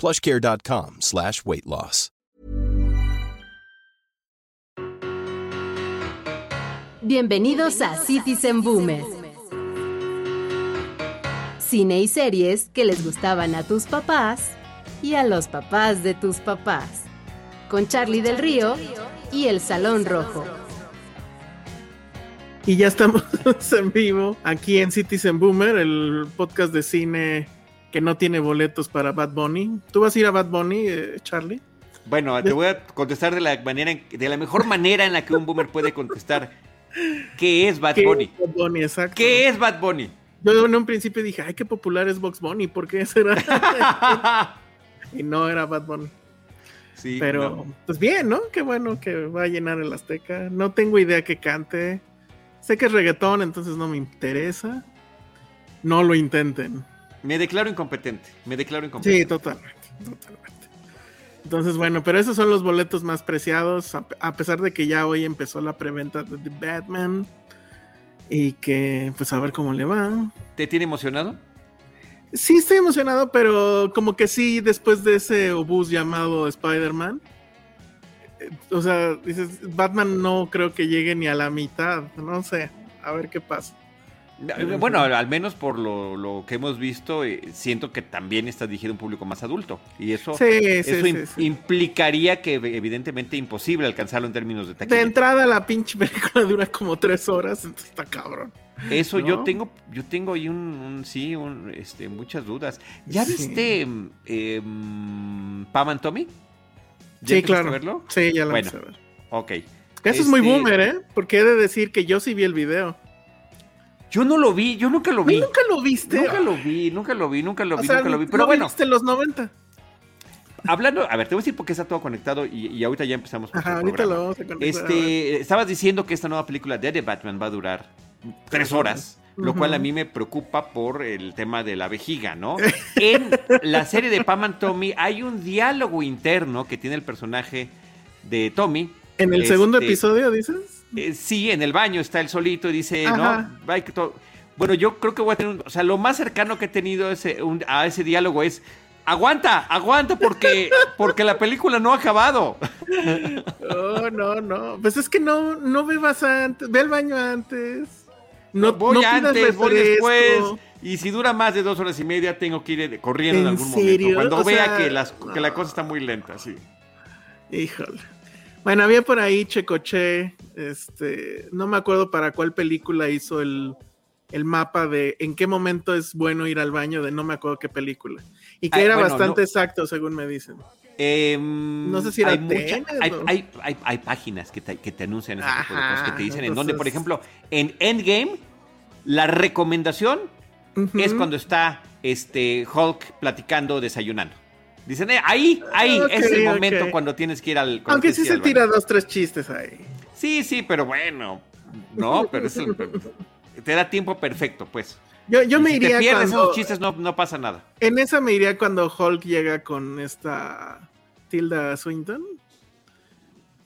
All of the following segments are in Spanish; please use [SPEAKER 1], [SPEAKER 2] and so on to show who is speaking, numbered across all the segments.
[SPEAKER 1] plushcare.com slash weight loss.
[SPEAKER 2] Bienvenidos a Citizen Boomer. Cine y series que les gustaban a tus papás y a los papás de tus papás. Con Charlie del Río y El Salón Rojo.
[SPEAKER 3] Y ya estamos en vivo aquí en Citizen Boomer, el podcast de cine que no tiene boletos para Bad Bunny. ¿Tú vas a ir a Bad Bunny, eh, Charlie?
[SPEAKER 4] Bueno, te voy a contestar de la manera, de la mejor manera en la que un boomer puede contestar qué es Bad
[SPEAKER 3] ¿Qué
[SPEAKER 4] Bunny.
[SPEAKER 3] es Bad Bunny, exacto.
[SPEAKER 4] ¿Qué es Bad Bunny?
[SPEAKER 3] Yo en un principio dije, ay, qué popular es Box Bunny, ¿por qué será? y no era Bad Bunny.
[SPEAKER 4] Sí,
[SPEAKER 3] Pero,
[SPEAKER 4] no.
[SPEAKER 3] pues bien, ¿no? Qué bueno que va a llenar el Azteca. No tengo idea que cante. Sé que es reggaetón, entonces no me interesa. No lo intenten.
[SPEAKER 4] Me declaro incompetente. Me declaro
[SPEAKER 3] Sí,
[SPEAKER 4] incompetente.
[SPEAKER 3] totalmente, totalmente. Entonces, bueno, pero esos son los boletos más preciados, a, a pesar de que ya hoy empezó la preventa de The Batman y que, pues, a ver cómo le va.
[SPEAKER 4] ¿Te tiene emocionado?
[SPEAKER 3] Sí, estoy emocionado, pero como que sí, después de ese obús llamado Spider-Man, eh, o sea, dices, Batman no creo que llegue ni a la mitad, no sé, a ver qué pasa.
[SPEAKER 4] Bueno, al menos por lo, lo que hemos visto, eh, siento que también está dirigido a un público más adulto. Y eso,
[SPEAKER 3] Sí, sí,
[SPEAKER 4] eso
[SPEAKER 3] sí,
[SPEAKER 4] im-
[SPEAKER 3] sí.
[SPEAKER 4] implicaría que evidentemente imposible alcanzarlo en términos de
[SPEAKER 3] De
[SPEAKER 4] taquilla.
[SPEAKER 3] entrada la pinche película dura como tres horas, entonces está cabrón.
[SPEAKER 4] Eso yo tengo, yo tengo ahí un, un- sí, un, este, muchas dudas. ¿Ya viste eh, mm, Pam and Tommy? ¿Ya
[SPEAKER 3] Sí, claro.
[SPEAKER 4] verlo?
[SPEAKER 3] Sí, ya la
[SPEAKER 4] Bueno.
[SPEAKER 3] a ver.
[SPEAKER 4] Ok.
[SPEAKER 3] Eso es muy
[SPEAKER 4] Este,
[SPEAKER 3] boomer, ¿eh? Porque he de decir que yo sí vi el video.
[SPEAKER 4] Yo no lo vi, yo nunca lo vi.
[SPEAKER 3] ¿Nunca lo viste?
[SPEAKER 4] Nunca lo vi, nunca lo vi, nunca lo
[SPEAKER 3] O
[SPEAKER 4] vi,
[SPEAKER 3] sea,
[SPEAKER 4] nunca lo vi.
[SPEAKER 3] ¿no
[SPEAKER 4] Pero bueno,
[SPEAKER 3] viste los 90?
[SPEAKER 4] hablando, a ver, te voy a decir por qué está todo conectado y, y ahorita ya empezamos con
[SPEAKER 3] Ajá,
[SPEAKER 4] el
[SPEAKER 3] ahorita lo vamos a conectar. a.
[SPEAKER 4] Este, estabas diciendo que esta nueva película de The Batman va a durar tres horas, lo cual a mí me preocupa por el tema de la vejiga, ¿no? En la serie de Pam and Tommy hay un diálogo interno que tiene el personaje de Tommy.
[SPEAKER 3] ¿En el segundo
[SPEAKER 4] Este,
[SPEAKER 3] episodio dices?
[SPEAKER 4] Eh, sí, en el baño está él solito y dice,
[SPEAKER 3] Ajá.
[SPEAKER 4] no, hay que to-". bueno, yo creo que voy a tener, un- o sea, lo más cercano que he tenido a ese, un- a ese diálogo es, aguanta, aguanta, porque, porque la película no ha acabado.
[SPEAKER 3] Oh, no, no. Pues es que no, no bebas antes. Ve al baño antes. No,
[SPEAKER 4] voy
[SPEAKER 3] no
[SPEAKER 4] antes, voy después. Y si dura más de dos horas y media, tengo que ir eh, corriendo en,
[SPEAKER 3] ¿En
[SPEAKER 4] algún
[SPEAKER 3] serio?
[SPEAKER 4] momento. Cuando
[SPEAKER 3] O
[SPEAKER 4] vea
[SPEAKER 3] sea,
[SPEAKER 4] que, las, que la
[SPEAKER 3] no.
[SPEAKER 4] cosa está muy lenta, sí.
[SPEAKER 3] Híjole. Bueno, había por ahí Checoche. Este. No me acuerdo para cuál película hizo el, el mapa de en qué momento es bueno ir al baño de no me acuerdo qué película. Y que
[SPEAKER 4] Ah,
[SPEAKER 3] era
[SPEAKER 4] bueno,
[SPEAKER 3] bastante
[SPEAKER 4] no-
[SPEAKER 3] exacto, según me dicen.
[SPEAKER 4] Em,
[SPEAKER 3] No sé si era
[SPEAKER 4] hay, mucha- hay,
[SPEAKER 3] o-
[SPEAKER 4] hay- hay- hay páginas que te, que te anuncian ese tipo de cosas, que te dicen en donde, por ejemplo, en Endgame, la recomendación es cuando está este Hulk platicando, desayunando. Dicen, eh, ahí, ahí,
[SPEAKER 3] Ok,
[SPEAKER 4] es el momento cuando tienes que ir al.
[SPEAKER 3] Aunque sí se
[SPEAKER 4] al
[SPEAKER 3] tira dos, tres chistes ahí.
[SPEAKER 4] Sí, sí, pero bueno. No, pero es el- te da tiempo perfecto, pues.
[SPEAKER 3] Yo, yo me
[SPEAKER 4] si
[SPEAKER 3] iría
[SPEAKER 4] te pierdes
[SPEAKER 3] cuando,
[SPEAKER 4] esos chistes, no, no pasa nada.
[SPEAKER 3] En esa me iría cuando Hulk llega con esta Tilda Swinton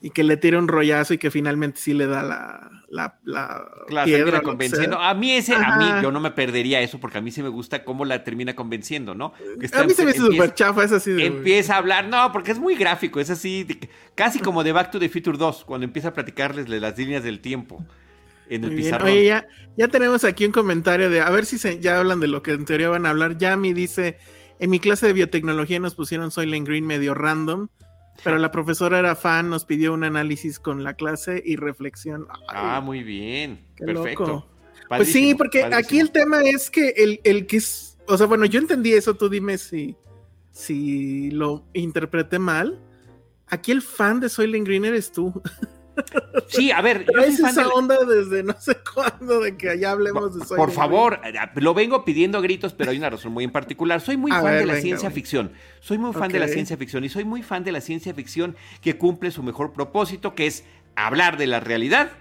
[SPEAKER 3] y que le tira un rollazo y que finalmente sí le da la, la, la
[SPEAKER 4] Claro,
[SPEAKER 3] piedra.
[SPEAKER 4] convenciendo. A mí ese, a mí, yo no me perdería eso porque a mí sí me gusta cómo la termina convenciendo, ¿no? Que está-
[SPEAKER 3] A mí se me
[SPEAKER 4] empieza-
[SPEAKER 3] súper chafa, es así de.
[SPEAKER 4] Empieza a hablar, no, porque es muy gráfico, es así, de- casi como de Back to the Future 2, cuando empieza a platicarles de las líneas del tiempo en el pizarrón.
[SPEAKER 3] Oye, ya, ya tenemos aquí un comentario de a ver si se, ya hablan de lo que en teoría van a hablar. Yami dice: en mi clase de biotecnología nos pusieron Soylent Green medio random, pero la profesora era fan, nos pidió un análisis con la clase y reflexión.
[SPEAKER 4] ah, muy bien. Perfecto.
[SPEAKER 3] pues sí, porque aquí el tema es que el, el que es, o sea, bueno, yo entendí eso, tú dime si, si lo interpreté mal. Aquí el fan de Soylent Green eres tú.
[SPEAKER 4] Sí, a ver,
[SPEAKER 3] yo soy fan esa onda desde no sé cuándo de que allá hablemos de
[SPEAKER 4] Soylent Por favor, lo vengo pidiendo a gritos, pero hay una razón muy en particular. Soy muy fan de la ciencia ficción. Soy muy fan de la ciencia ficción y soy muy fan de la ciencia ficción que cumple su mejor propósito, que es hablar de la realidad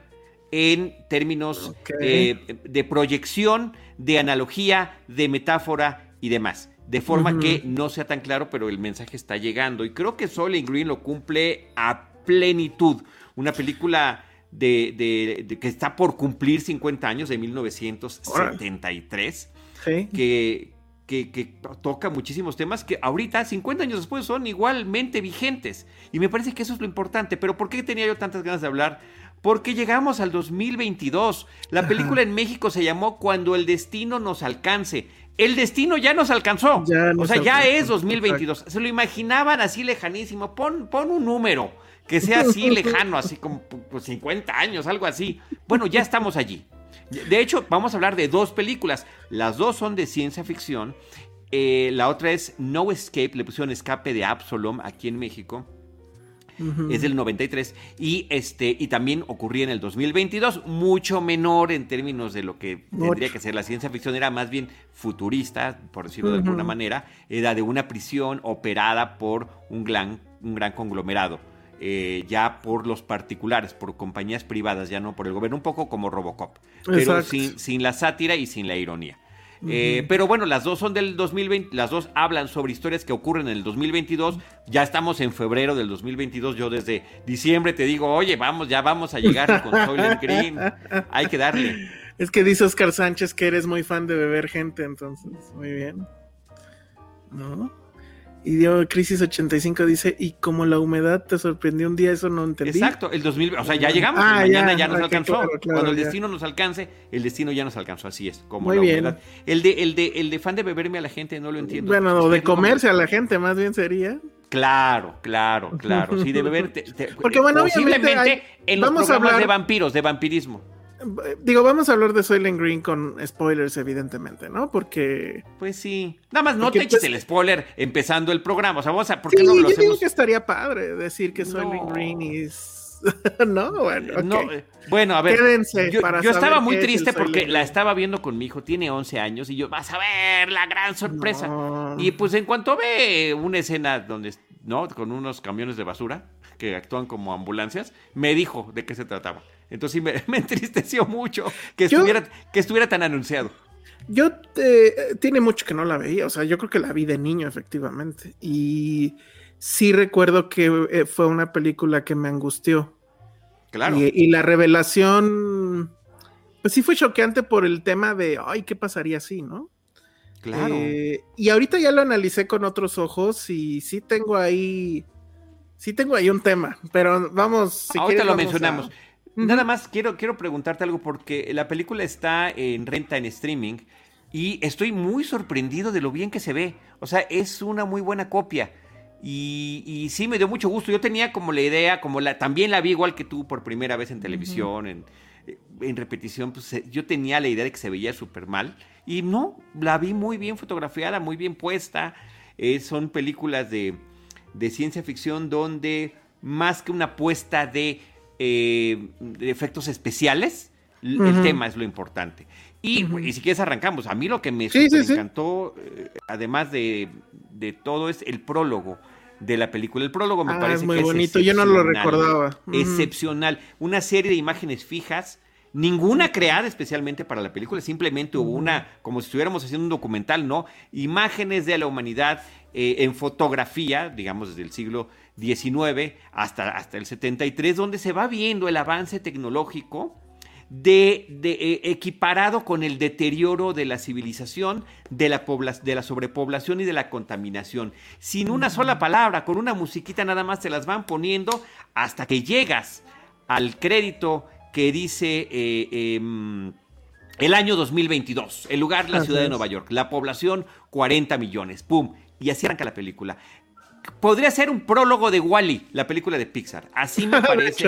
[SPEAKER 4] en términos eh, de proyección, de analogía, de metáfora y demás de forma que no sea tan claro, pero el mensaje está llegando. Y creo que Soylent Green lo cumple a plenitud. Una película de, que está por cumplir 50 años, de 1973, que, que, toca muchísimos temas que ahorita, 50 años después, son igualmente vigentes. Y me parece que eso es lo importante. Pero ¿por qué tenía yo tantas ganas de hablar? Porque llegamos al 2022. La película en México se llamó Cuando el destino nos alcance el destino ya nos alcanzó. o sea, ya es 2022. Se lo imaginaban así lejanísimo. Pon, pon un número que sea así lejano, así como 50 pues, años, algo así. Bueno, ya estamos allí. De hecho, vamos a hablar de dos películas. Las dos son de ciencia ficción. Eh, la otra es No Escape, le pusieron Escape de Absalom aquí en México es del 93 y este y también ocurría en el 2022, mucho menor en términos de lo que tendría que ser la ciencia ficción, era más bien futurista, por decirlo de alguna manera, era de una prisión operada por un gran, un gran conglomerado. Eh, ya por los particulares, por compañías privadas, ya no por el gobierno, un poco como Robocop, pero sin, sin la sátira y sin la ironía. Eh, pero bueno, las dos son del 2020, las dos hablan sobre historias que ocurren en el 2022. Ya estamos en febrero del 2022. Yo desde diciembre te digo, oye, vamos, ya vamos a llegar con Soylent Green. Hay que darle.
[SPEAKER 3] Es que dice Oscar Sánchez que eres muy fan de beber gente, entonces, muy bien. ¿No? Y dio Crisis 85 dice, y como la humedad te sorprendió un día, eso no entendí.
[SPEAKER 4] Exacto, el 2000, o sea, ya llegamos, ah, mañana ya, nos alcanzó. Cuando el destino nos alcance, el destino ya nos alcanzó, así es, como Muy la bien. humedad. El de, el, de, el de fan de beberme a la gente, no lo entiendo.
[SPEAKER 3] Bueno, o de comerse a la gente, más bien sería.
[SPEAKER 4] Claro, claro, claro. Sí, de beber. Porque bueno, posiblemente en los vamos a hablar... de vampiros, de vampirismo
[SPEAKER 3] digo, vamos a hablar de Soylent Green con spoilers, evidentemente, ¿no? Porque.
[SPEAKER 4] Pues sí. Nada más no te eches pues el spoiler empezando el programa. O sea, vamos a. ¿Por qué
[SPEAKER 3] no
[SPEAKER 4] lo
[SPEAKER 3] yo Digo que estaría padre decir que Soylent Green es. no, bueno. Eh,
[SPEAKER 4] bueno, a ver. Quédense yo, yo estaba muy triste porque la estaba viendo con mi hijo, tiene 11 años, y yo, vas a ver la gran sorpresa. Y pues en cuanto ve una escena donde, ¿no? Con unos camiones de basura que actúan como ambulancias, me dijo de qué se trataba. Entonces sí me, entristeció mucho que estuviera, que estuviera tan anunciado.
[SPEAKER 3] Yo eh, tiene mucho que no la veía, o sea, yo creo que la vi de niño efectivamente y sí recuerdo que eh, fue una película que me angustió.
[SPEAKER 4] Claro.
[SPEAKER 3] Y, la revelación, pues sí fue choqueante por el tema de, ay, ¿qué pasaría si, no?
[SPEAKER 4] Claro.
[SPEAKER 3] Eh, y ahorita ya lo analicé con otros ojos y sí tengo ahí, sí tengo ahí un tema, pero vamos.
[SPEAKER 4] Si ahorita lo mencionamos. Nada más quiero, quiero preguntarte algo porque la película está en renta en streaming y estoy muy sorprendido de lo bien que se ve. O sea, es una muy buena copia. Y, sí, me dio mucho gusto. Yo tenía como la idea, como la, también la vi igual que tú por primera vez en televisión, en, en, repetición, pues yo tenía la idea de que se veía súper mal. Y no, la vi muy bien fotografiada, muy bien puesta. Eh, son películas de, de ciencia ficción donde más que una puesta de eh, efectos especiales, el tema es lo importante. Y, si quieres arrancamos. A mí lo que me encantó, eh, además de, todo, es el prólogo de la película. El prólogo me ah, parece
[SPEAKER 3] muy
[SPEAKER 4] que
[SPEAKER 3] bonito, yo no lo recordaba.
[SPEAKER 4] Excepcional. Una serie de imágenes fijas, ninguna creada especialmente para la película, simplemente hubo una, como si estuviéramos haciendo un documental, ¿no? Imágenes de la humanidad eh, en fotografía, digamos desde el siglo 19 hasta, hasta el 73, donde se va viendo el avance tecnológico de, eh, equiparado con el deterioro de la civilización, de la, de la sobrepoblación y de la contaminación. Sin una sola palabra, con una musiquita nada más se las van poniendo hasta que llegas al crédito que dice... Eh, em, el año 2022, el lugar, la ciudad de Nueva York, la población 40 millones, ¡pum! Y así arranca la película. Podría ser un prólogo de Wally, la película de Pixar. Así me parece.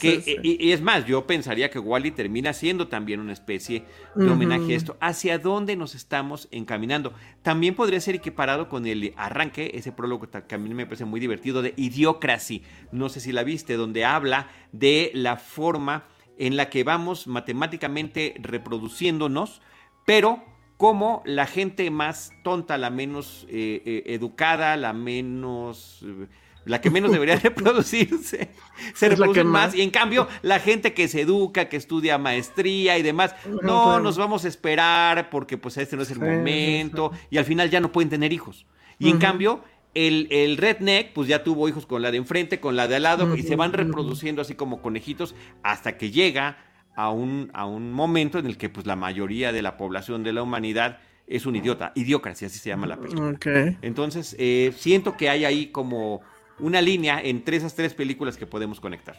[SPEAKER 4] que, Y, es más, yo pensaría que Wally termina siendo también una especie de homenaje a esto. ¿Hacia dónde nos estamos encaminando? También podría ser equiparado con el arranque, ese prólogo que a mí me parece muy divertido, de Idiocracy. No sé si la viste, donde habla de la forma en la que vamos matemáticamente reproduciéndonos, pero como la gente más tonta, la menos eh, eh, educada, la menos... Eh, la que menos debería reproducirse, se reproduce más. Y en cambio, la gente que se educa, que estudia maestría y demás, no, nos vamos a esperar porque pues este no es el momento. Y al final ya no pueden tener hijos. Y en cambio, el, el, redneck, pues ya tuvo hijos con la de enfrente, con la de al lado, y se van reproduciendo así como conejitos hasta que llega a un, a un momento en el que pues la mayoría de la población de la humanidad es un idiota, idiocracia, así se llama la película. Entonces, eh, siento que hay ahí como una línea entre esas tres películas que podemos conectar.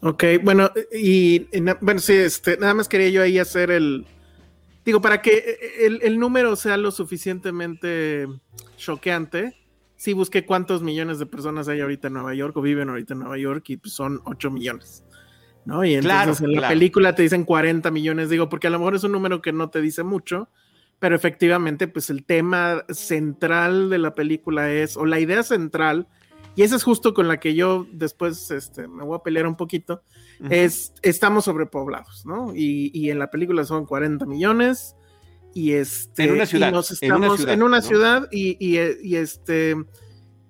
[SPEAKER 3] Ok, bueno, y, bueno, sí, este, nada más quería yo ahí hacer el, digo, para que el, el número sea lo suficientemente choqueante, sí busqué cuántos millones de personas hay ahorita en Nueva York o viven ahorita en Nueva York y pues son 8 millones. ¿No? Y entonces en la película te dicen 40 millones, digo, porque a lo mejor es un número que no te dice mucho, pero efectivamente, pues el tema central de la película es, o la idea central, y esa es justo con la que yo después este, me voy a pelear un poquito, es, estamos sobrepoblados, ¿no? Y, y, en la película son 40 millones, y este...
[SPEAKER 4] En una ciudad.
[SPEAKER 3] nos estamos en una ciudad, y, y, este...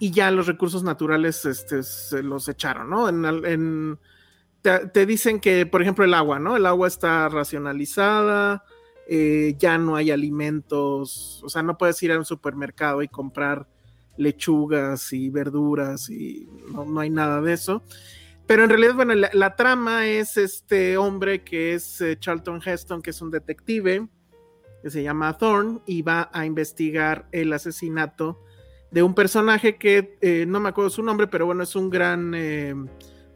[SPEAKER 3] Y ya los recursos naturales este, se los echaron, ¿no? en te, dicen que, por ejemplo, el agua, ¿no? El agua está racionalizada, eh, ya no hay alimentos, o sea, no puedes ir a un supermercado y comprar lechugas y verduras y no, hay nada de eso. Pero en realidad, bueno, la, trama es este hombre que es eh, Charlton Heston, que es un detective, que se llama Thorne, y va a investigar el asesinato de un personaje que eh, no me acuerdo su nombre, pero bueno, es un gran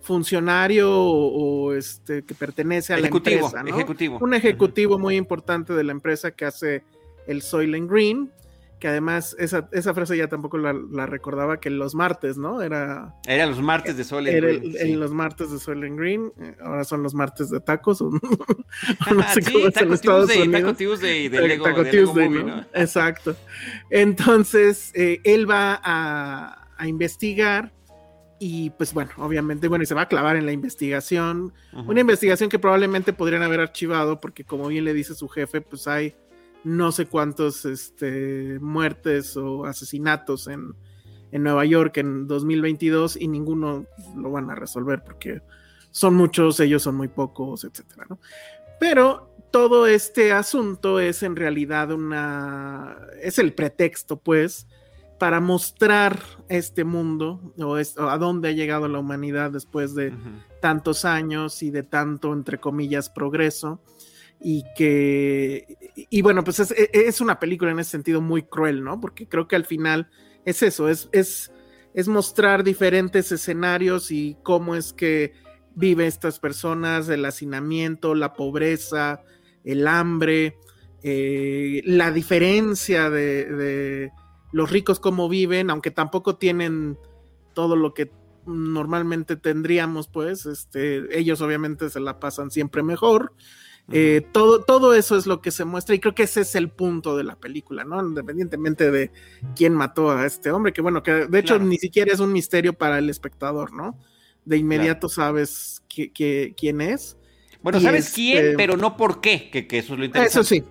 [SPEAKER 3] funcionario o, este que pertenece a la empresa,
[SPEAKER 4] ejecutivo.
[SPEAKER 3] Un ejecutivo muy importante de la empresa que hace el Soylent Green, que además esa, esa frase ya tampoco la, recordaba que los martes, ¿no? Era
[SPEAKER 4] era los martes de Soylent
[SPEAKER 3] Green. En los martes de Soylent Green, eh, ahora son los martes de tacos. no
[SPEAKER 4] sé sí, cómo es en Estados de, Unidos. de, de, Lego,
[SPEAKER 3] Exacto. Entonces, eh, él va a, a investigar y pues bueno, obviamente, bueno, y se va a clavar en la investigación. Una investigación que probablemente podrían haber archivado, porque como bien le dice su jefe, pues hay no sé cuántos este, muertes o asesinatos en, en Nueva York en 2022 y ninguno lo van a resolver porque son muchos, ellos son muy pocos, etcétera, ¿no? Pero todo este asunto es en realidad una. es el pretexto, pues, para mostrar este mundo o, a dónde ha llegado la humanidad después de tantos años y de tanto, entre comillas, progreso. Y que, y, bueno, pues es, e, es, una película en ese sentido muy cruel, ¿no? Porque creo que al final es eso, es, es, es mostrar diferentes escenarios y cómo es que viven estas personas, el hacinamiento, la pobreza, el hambre, eh, la diferencia de los ricos cómo viven, aunque tampoco tienen todo lo que normalmente tendríamos, pues, este, ellos obviamente se la pasan siempre mejor. Eh, todo, todo eso es lo que se muestra y creo que ese es el punto de la película, ¿no? Independientemente de quién mató a este hombre, que bueno, que de hecho ni siquiera es un misterio para el espectador, ¿no? De inmediato sabes quién es.
[SPEAKER 4] Bueno, sabes quién, este pero no por qué, que, eso es lo interesante.
[SPEAKER 3] Eso sí,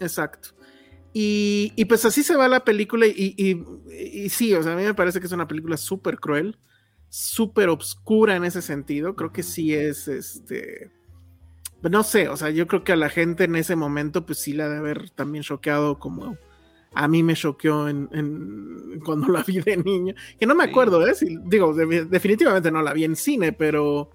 [SPEAKER 3] exacto. Y, pues así se va la película y, sí, o sea, a mí me parece que es una película súper cruel, súper obscura en ese sentido. Creo que sí es, este, no sé, o sea, yo creo que a la gente en ese momento pues sí la de haber también choqueado como a mí me choqueó en, cuando la vi de niño. Que no me acuerdo, ¿eh? digo, definitivamente no la vi en cine, pero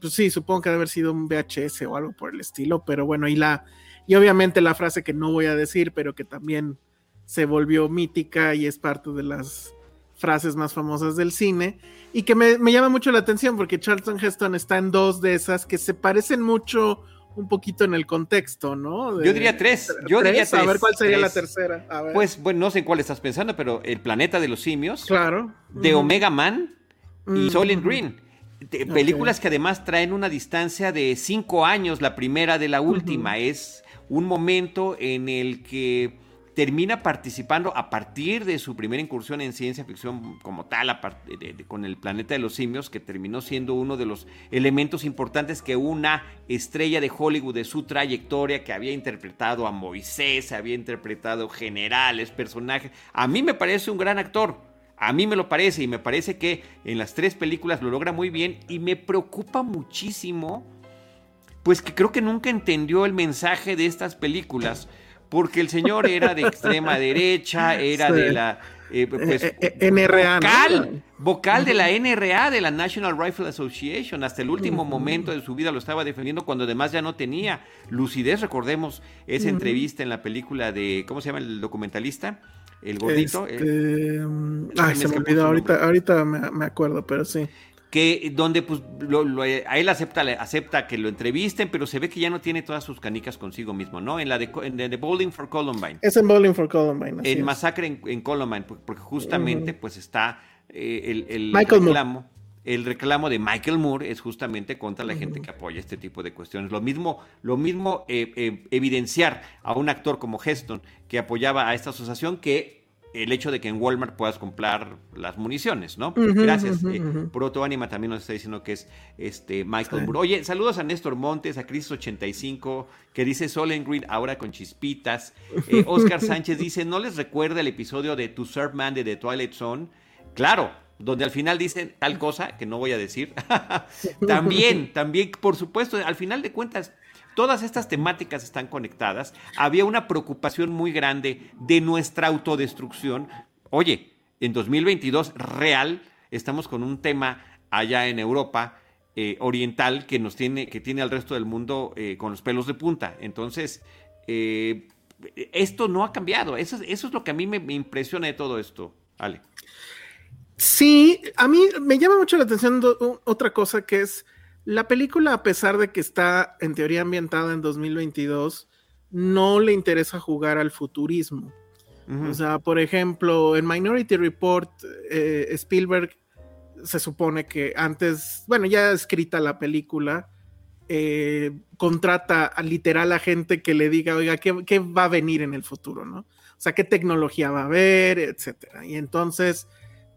[SPEAKER 3] pues sí, supongo que debe haber sido un VHS o algo por el estilo, pero bueno, y la y obviamente la frase que no voy a decir, pero que también se volvió mítica y es parte de las frases más famosas del cine. Y que me, llama mucho la atención porque Charlton Heston está en dos de esas que se parecen mucho un poquito en el contexto, ¿no?
[SPEAKER 4] yo diría tres. Yo diría tres.
[SPEAKER 3] A ver cuál sería la tercera.
[SPEAKER 4] Pues, bueno, no sé en cuál estás pensando, pero El planeta de los simios.
[SPEAKER 3] Claro.
[SPEAKER 4] De Omega Man y Soylent Green. Películas que además traen una distancia de cinco años, la primera de la última. Es un momento en el que termina participando a partir de su primera incursión en ciencia ficción como tal, con el planeta de los simios, que terminó siendo uno de los elementos importantes que una estrella de Hollywood de su trayectoria, que había interpretado a Moisés, había interpretado generales, personajes. A mí me parece un gran actor. A mí me lo parece y me parece que en las tres películas lo logra muy bien y me preocupa muchísimo, pues que creo que nunca entendió el mensaje de estas películas porque el señor era de extrema derecha, era de la
[SPEAKER 3] eh, pues, eh, eh, NRA,
[SPEAKER 4] vocal, vocal de la NRA, de la National Rifle Association. Hasta el último momento de su vida lo estaba defendiendo cuando además ya no tenía lucidez. Recordemos esa entrevista en la película de, ¿cómo se llama el documentalista? El gordito.
[SPEAKER 3] Este, mm, ay, se me olvidó, ahorita, ahorita me acuerdo, pero sí
[SPEAKER 4] que donde pues a él acepta, acepta que lo entrevisten, pero se ve que ya no tiene todas sus canicas consigo mismo, ¿no? En la de, en Bowling for Columbine.
[SPEAKER 3] Es en Bowling for Columbine.
[SPEAKER 4] En Masacre en, Columbine, porque justamente pues está eh, el, reclamo. El reclamo de Michael Moore es justamente contra la gente que apoya este tipo de cuestiones. Lo mismo, lo mismo eh, eh, evidenciar a un actor como Heston que apoyaba a esta asociación que el hecho de que en Walmart puedas comprar las municiones, ¿no? Gracias. Uh -huh, también nos está diciendo que es este Michael Moore. Oye, saludos a Néstor Montes, a Cris85, que dice Solen Green ahora con chispitas. Eh, Oscar Sánchez dice, ¿no les recuerda el episodio de To Serve Man de The Twilight Zone? Claro, donde al final dicen tal cosa que no voy a decir. también, también, por supuesto, al final de cuentas, Todas estas temáticas están conectadas. Había una preocupación muy grande de nuestra autodestrucción. Oye, en 2022 real estamos con un tema allá en Europa eh, oriental que nos tiene que tiene al resto del mundo eh, con los pelos de punta. Entonces eh, esto no ha cambiado. Eso, eso, es lo que a mí me, me impresiona de todo esto, Ale.
[SPEAKER 3] Sí, a mí me llama mucho la atención otra cosa que es la película, a pesar de que está en teoría ambientada en 2022, no le interesa jugar al futurismo. O sea, por ejemplo, en Minority Report, eh, Spielberg se supone que antes, bueno, ya escrita la película, eh, contrata a literal a gente que le diga, oiga, ¿qué, ¿qué, va a venir en el futuro, no? O sea, qué tecnología va a haber, etcétera. Y entonces,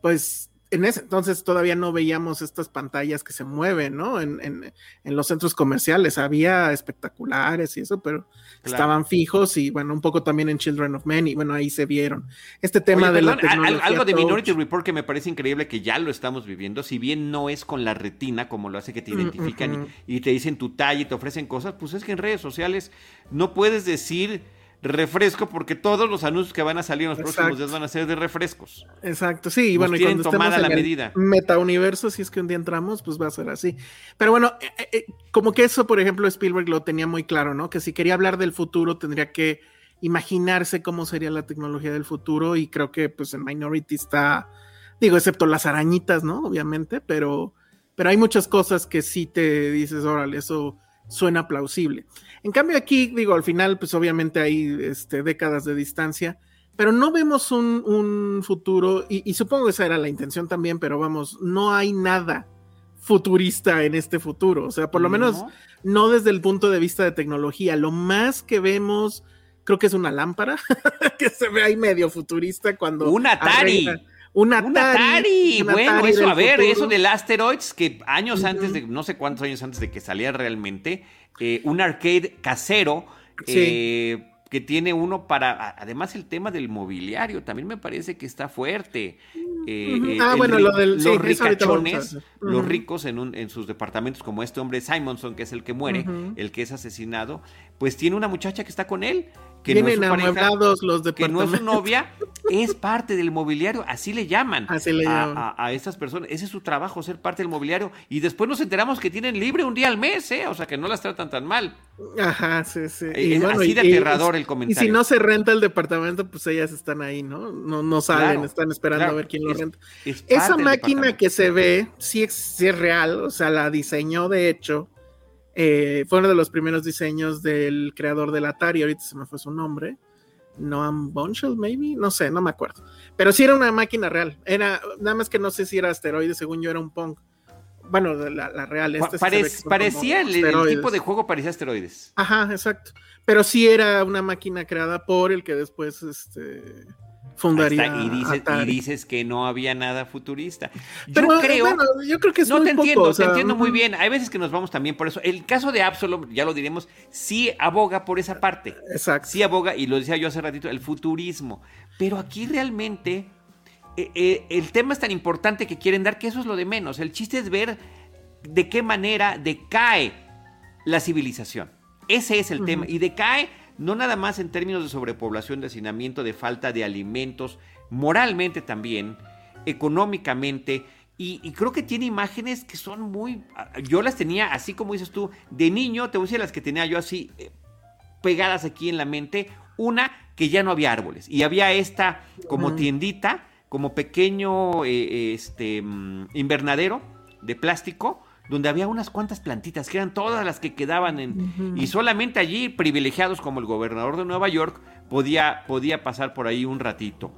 [SPEAKER 3] pues en ese entonces todavía no veíamos estas pantallas que se mueven, ¿no? En, los centros comerciales había espectaculares y eso, pero estaban fijos y bueno, un poco también en Children of Men y bueno, ahí se vieron. Este tema de la tecnología
[SPEAKER 4] Algo de Minority Report que me parece increíble que ya lo estamos viviendo, si bien no es con la retina como lo hace que te mm, identifican y, y te dicen tu talla y te ofrecen cosas, pues es que en redes sociales no puedes decir refresco porque todos los anuncios que van a salir en los próximos días van a ser de refrescos.
[SPEAKER 3] Exacto, sí, y bueno, y cuando tomada la medida. Metauniverso, si es que un día entramos, pues va a ser así. Pero bueno, eh, eh, eh, como que eso, por ejemplo, Spielberg lo tenía muy claro, ¿no? Que si quería hablar del futuro tendría que imaginarse cómo sería la tecnología del futuro y creo que pues en Minority está, digo, excepto las arañitas, ¿no? Obviamente, pero, pero hay muchas cosas que sí te dices, órale, eso suena plausible. En cambio aquí, digo, al final, pues obviamente hay este, décadas de distancia, pero no vemos un, futuro, y, supongo que esa era la intención también, pero vamos, no hay nada futurista en este futuro, o sea, por lo menos no desde el punto de vista de tecnología, lo más que vemos, creo que es una lámpara, que se ve ahí medio futurista cuando...
[SPEAKER 4] Un Atari.
[SPEAKER 3] Un Atari.
[SPEAKER 4] bueno, eso, a ver, eso del Asteroids, que años antes de, no sé cuántos años antes de que saliera realmente, eh, un arcade casero. Eh, que tiene uno para, además el tema del mobiliario, también me parece que está fuerte.
[SPEAKER 3] Eh, ah, bueno, lo del,
[SPEAKER 4] los ricachones, los ricos en, un, en sus departamentos, como este hombre Simonson, que es el que muere, el que es asesinado, pues tiene una muchacha que está con él que no es su pareja,
[SPEAKER 3] los
[SPEAKER 4] que no es su novia, es parte del mobiliario, así le llaman, a, a, estas personas. Ese es su trabajo, ser parte del mobiliario. Y después nos enteramos que tienen libre un día al mes, ¿eh? o sea que no las tratan tan mal.
[SPEAKER 3] Ajá, sí, sí.
[SPEAKER 4] Eh, es así de aterrador el comentario.
[SPEAKER 3] Y si no se renta el departamento, pues ellas están ahí, ¿no? No, no salen, están esperando a ver quién lo renta. Esa máquina que se ve, sí es, sí es real, o sea, la diseñó de hecho Eh, fue uno de los primeros diseños del creador del Atari, ahorita se me fue su nombre. Noam Bonshell, maybe, no sé, no me acuerdo. Pero sí era una máquina real. Era, nada más que no sé si era asteroide, según yo era un Pong. Bueno, la, real.
[SPEAKER 4] Este parecía el, tipo de juego parecía asteroides.
[SPEAKER 3] Ajá, exacto. Pero sí era una máquina creada por el que después este, fundaría.
[SPEAKER 4] Y dices, que no había nada futurista. Yo creo.
[SPEAKER 3] yo creo que es
[SPEAKER 4] No te entiendo, te entiendo muy bien. Hay veces que nos vamos también por eso. El caso de Absalom, ya lo diremos, sí aboga por esa parte.
[SPEAKER 3] Exacto.
[SPEAKER 4] Sí aboga, y lo decía yo hace ratito, el futurismo. Pero aquí realmente. Eh, eh, el tema es tan importante que quieren dar que eso es lo de menos. El chiste es ver de qué manera decae la civilización. Ese es el tema. Y decae no nada más en términos de sobrepoblación, de hacinamiento, de falta de alimentos, moralmente también, económicamente. Y, creo que tiene imágenes que son muy... Yo las tenía, así como dices tú, de niño, te voy a decir las que tenía yo así eh, pegadas aquí en la mente. Una, que ya no había árboles. Y había esta como tiendita, como pequeño eh, este, mm, invernadero de plástico donde había unas cuantas plantitas, que eran todas las que quedaban en... Y solamente allí, privilegiados como el gobernador de Nueva York, podía, podía pasar por ahí un ratito.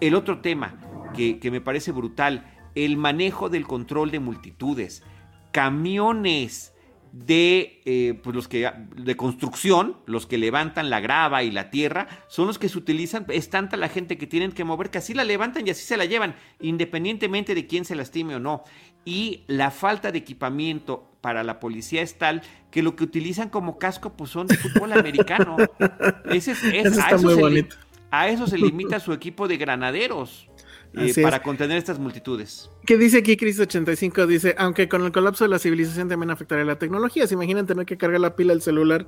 [SPEAKER 4] El otro tema que, me parece brutal, el manejo del control de multitudes. Camiones de eh, pues los que de construcción, los que levantan la grava y la tierra, son los que se utilizan, es tanta la gente que tienen que mover que así la levantan y así se la llevan, independientemente de quién se lastime o no y la falta de equipamiento para la policía es tal que lo que utilizan como casco pues son de fútbol americano. Ese es, a, eso se, a, eso se, limita su equipo de granaderos. Eh, para contener estas multitudes.
[SPEAKER 3] ¿Qué dice aquí Chris85? Dice, aunque con el colapso de la civilización también afectaría la tecnología. ¿Se imaginan tener que cargar la pila del celular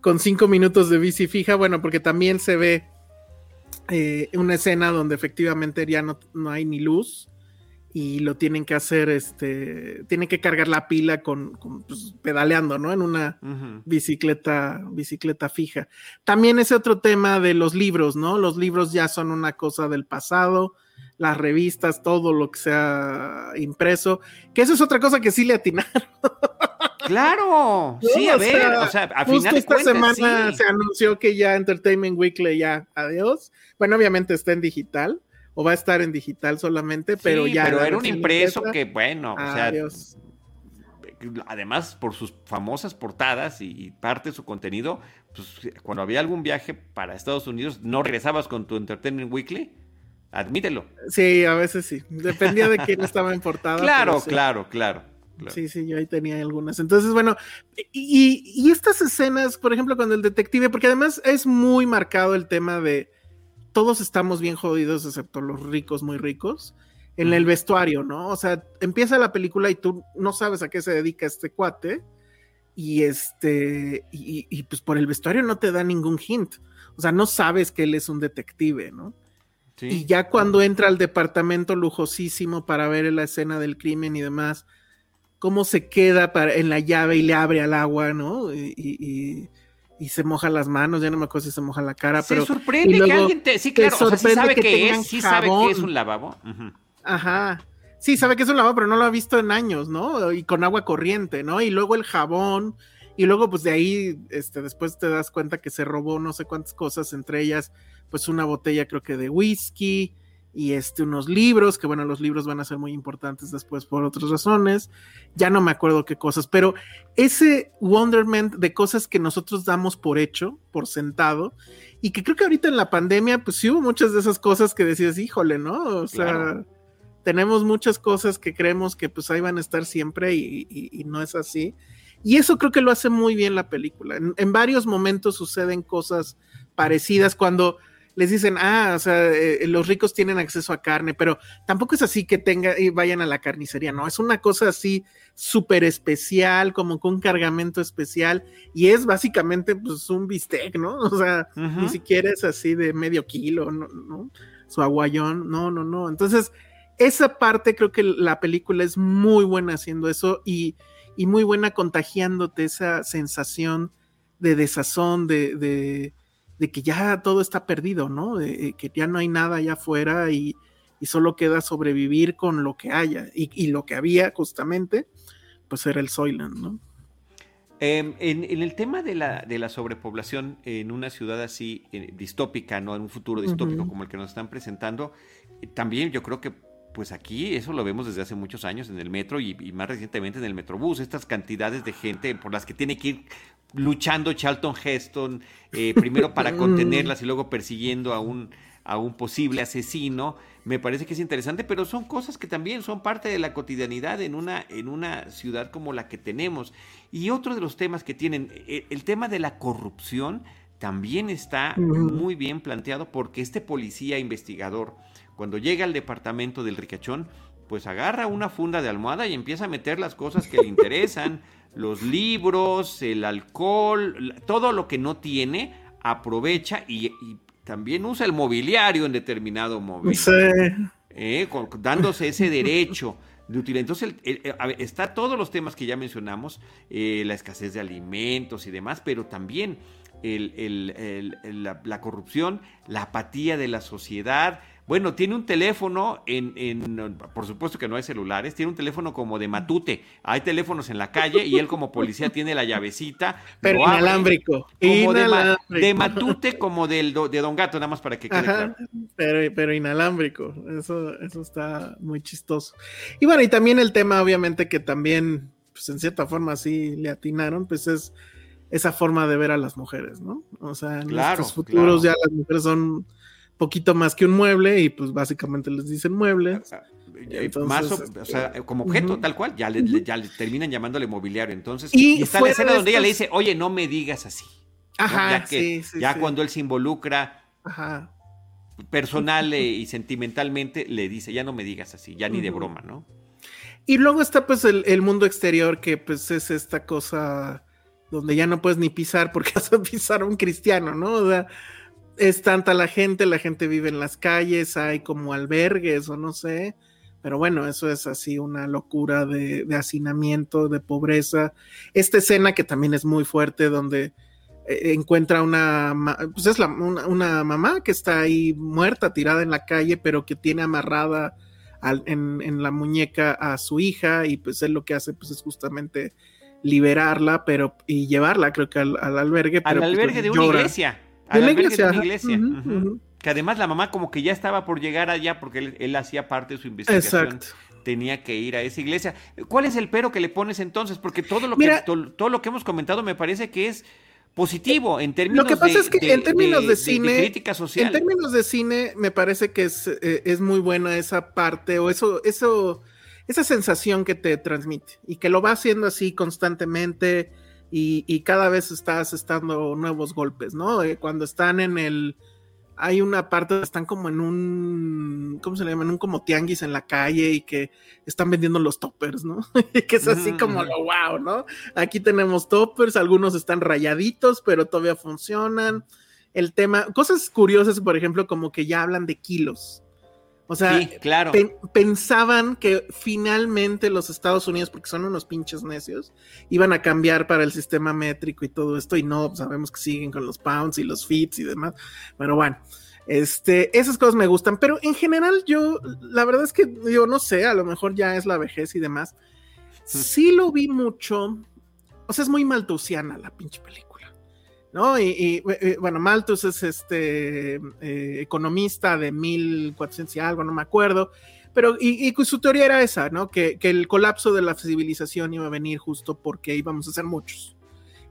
[SPEAKER 3] con cinco minutos de bici fija? Bueno, porque también se ve eh, una escena donde efectivamente ya no, no hay ni luz y lo tienen que hacer, este, tienen que cargar la pila con, pues, pedaleando, ¿no? En una bicicleta, bicicleta fija. También ese otro tema de los libros, ¿no? Los libros ya son una cosa del pasado, las revistas, todo lo que sea impreso, que eso es otra cosa que sí le atinaron.
[SPEAKER 4] Claro, sí, a ver, o sea, a final de esta semana
[SPEAKER 3] se anunció que ya Entertainment Weekly ya, adiós. Bueno, obviamente está en digital, o va a estar en digital solamente, pero ya.
[SPEAKER 4] Pero era un impreso que, bueno, o sea. Además, por sus famosas portadas y, parte de su contenido, pues cuando había algún viaje para Estados Unidos, no regresabas con tu Entertainment Weekly. Admítelo.
[SPEAKER 3] Sí, a veces sí. Dependía de quién estaba en portada.
[SPEAKER 4] claro, claro, claro,
[SPEAKER 3] Sí, sí, yo ahí tenía algunas. Entonces, bueno, y, y, estas escenas, por ejemplo, cuando el detective, porque además es muy marcado el tema de todos estamos bien jodidos, excepto los ricos, muy ricos, en el vestuario, ¿no? O sea, empieza la película y tú no sabes a qué se dedica este cuate, y este, y, pues por el vestuario no te da ningún hint. O sea, no sabes que él es un detective, ¿no? Y ya cuando entra al departamento lujosísimo para ver la escena del crimen y demás, cómo se queda para, en la llave y le abre al agua, ¿no? y, y se moja las manos, ya no me acuerdo si se moja la cara,
[SPEAKER 4] se
[SPEAKER 3] pero...
[SPEAKER 4] sorprende que alguien te... Sí, claro, o sea, sí sabe que, es, sí sabe que es un lavabo.
[SPEAKER 3] Ajá. Sí, sabe que es un lavabo, pero no lo ha visto en años, ¿no? Y con agua corriente, ¿no? Y luego el jabón, y luego pues de ahí, este, después te das cuenta que se robó no sé cuántas cosas, entre ellas, pues una botella creo que de whisky, y este, unos libros, que bueno, los libros van a ser muy importantes después por otras razones, ya no me acuerdo qué cosas, pero ese wonderment de cosas que nosotros damos por hecho, por sentado, y que creo que ahorita en la pandemia, pues sí hubo muchas de esas cosas que decías, híjole, ¿no? O sea, tenemos muchas cosas que creemos que pues ahí van a estar siempre y, no es así. Y eso creo que lo hace muy bien la película. en varios momentos suceden cosas parecidas cuando les dicen, ah, o sea, eh, los ricos tienen acceso a carne, pero tampoco es así que tenga y vayan a la carnicería, no, es una cosa así súper especial, como con un cargamento especial, y es básicamente pues un bistec, ¿no? O sea, ni siquiera es así de medio kilo, ¿no? Su aguayón, no, no, no. Entonces, esa parte creo que la película es muy buena haciendo eso y, y muy buena contagiándote esa sensación de desazón, de de que ya todo está perdido, ¿no? De, que ya no hay nada allá afuera y, solo queda sobrevivir con lo que haya. Y, lo que había justamente, pues era el Soylent, ¿no?
[SPEAKER 4] Em, en, el tema de la, de la, sobrepoblación en una ciudad así eh, distópica, ¿no? En un futuro distópico como el que nos están presentando, eh, también yo creo que pues aquí eso lo vemos desde hace muchos años en el metro y, más recientemente en el metrobús, estas cantidades de gente por las que tiene que ir luchando Charlton Heston, eh, primero para contenerlas y luego persiguiendo a un, a un posible asesino, me parece que es interesante, pero son cosas que también son parte de la cotidianidad en una, en una ciudad como la que tenemos. Y otro de los temas que tienen, eh, el tema de la corrupción también está muy bien planteado porque este policía investigador, cuando llega al departamento del ricachón, pues agarra una funda de almohada y empieza a meter las cosas que le interesan, los libros, el alcohol, todo lo que no tiene, aprovecha y, también usa el mobiliario en determinado momento. Eh, dándose ese derecho de utilidad. Entonces, está todos los temas que ya mencionamos, eh, la escasez de alimentos y demás, pero también la, corrupción, la apatía de la sociedad, bueno, tiene un teléfono en, en, por supuesto que no hay celulares, tiene un teléfono como de matute. Hay teléfonos en la calle y él como policía tiene la llavecita.
[SPEAKER 3] Pero inalámbrico.
[SPEAKER 4] Como De, matute como del de Don Gato, nada más para que quede claro.
[SPEAKER 3] Pero, pero inalámbrico. Eso, eso está muy chistoso. Y bueno, y también el tema, obviamente, que también, pues en cierta forma sí le atinaron, pues es esa forma de ver a las mujeres, ¿no? O sea, en estos futuros ya las mujeres son poquito más que un mueble y pues básicamente les dicen muebles. Ah,
[SPEAKER 4] ah, más o, sea, como objeto, tal cual, ya le, ya le terminan llamándole mobiliario. Entonces, y, está la escena donde ella le dice, oye, no me digas así.
[SPEAKER 3] Ajá,
[SPEAKER 4] Ya, que, ya cuando él se involucra personal y sentimentalmente, le dice, ya no me digas así, ya ni de broma, ¿no?
[SPEAKER 3] Y luego está pues el, el, mundo exterior, que pues es esta cosa donde ya no puedes ni pisar porque vas a pisar a un cristiano, ¿no? O sea, es tanta la gente, la gente vive en las calles, hay como albergues o no sé, pero bueno, eso es así una locura de, hacinamiento, de pobreza. Esta escena que también es muy fuerte, donde eh, encuentra una, pues es la, una, mamá que está ahí muerta, tirada en la calle, pero que tiene amarrada en, la muñeca a su hija y pues él lo que hace pues es justamente liberarla, pero y llevarla creo que al, albergue.
[SPEAKER 4] Al
[SPEAKER 3] pues,
[SPEAKER 4] albergue de una iglesia a la iglesia. Que además la mamá como que ya estaba por llegar allá porque él, hacía parte de su investigación. Tenía que ir a esa iglesia. ¿Cuál es el pero que le pones entonces? Porque todo lo, que, todo, lo que hemos comentado me parece que es positivo en términos
[SPEAKER 3] Lo que pasa
[SPEAKER 4] de,
[SPEAKER 3] es que en términos de, cine,
[SPEAKER 4] crítica social.
[SPEAKER 3] En términos de cine, me parece que es, eh, es muy buena esa parte o eso, eso, esa sensación que te transmite y que lo va haciendo así constantemente y, cada vez estás estando nuevos golpes, ¿no? Eh, cuando están en el... Hay una parte donde están como en un, ¿cómo se le llama? En un como tianguis en la calle y que están vendiendo los toppers, ¿no? que es así como lo wow, ¿no? Aquí tenemos toppers, algunos están rayaditos, pero todavía funcionan. El tema, cosas curiosas, por ejemplo, como que ya hablan de kilos. O sea,
[SPEAKER 4] claro.
[SPEAKER 3] pensaban que finalmente los Estados Unidos, porque son unos pinches necios, iban a cambiar para el sistema métrico y todo esto, y no, sabemos que siguen con los pounds y los feet y demás. Pero bueno, este, esas cosas me gustan, pero en general yo, la verdad es que yo no sé, a lo mejor ya es la vejez y demás. Sí lo vi mucho, o sea, es muy maltusiana la pinche película. ¿No? Y, eh, bueno, Malthus es este eh, economista de 1400 y algo, no me acuerdo, pero y, su teoría era esa, ¿no? Que, el colapso de la civilización iba a venir justo porque íbamos a ser muchos.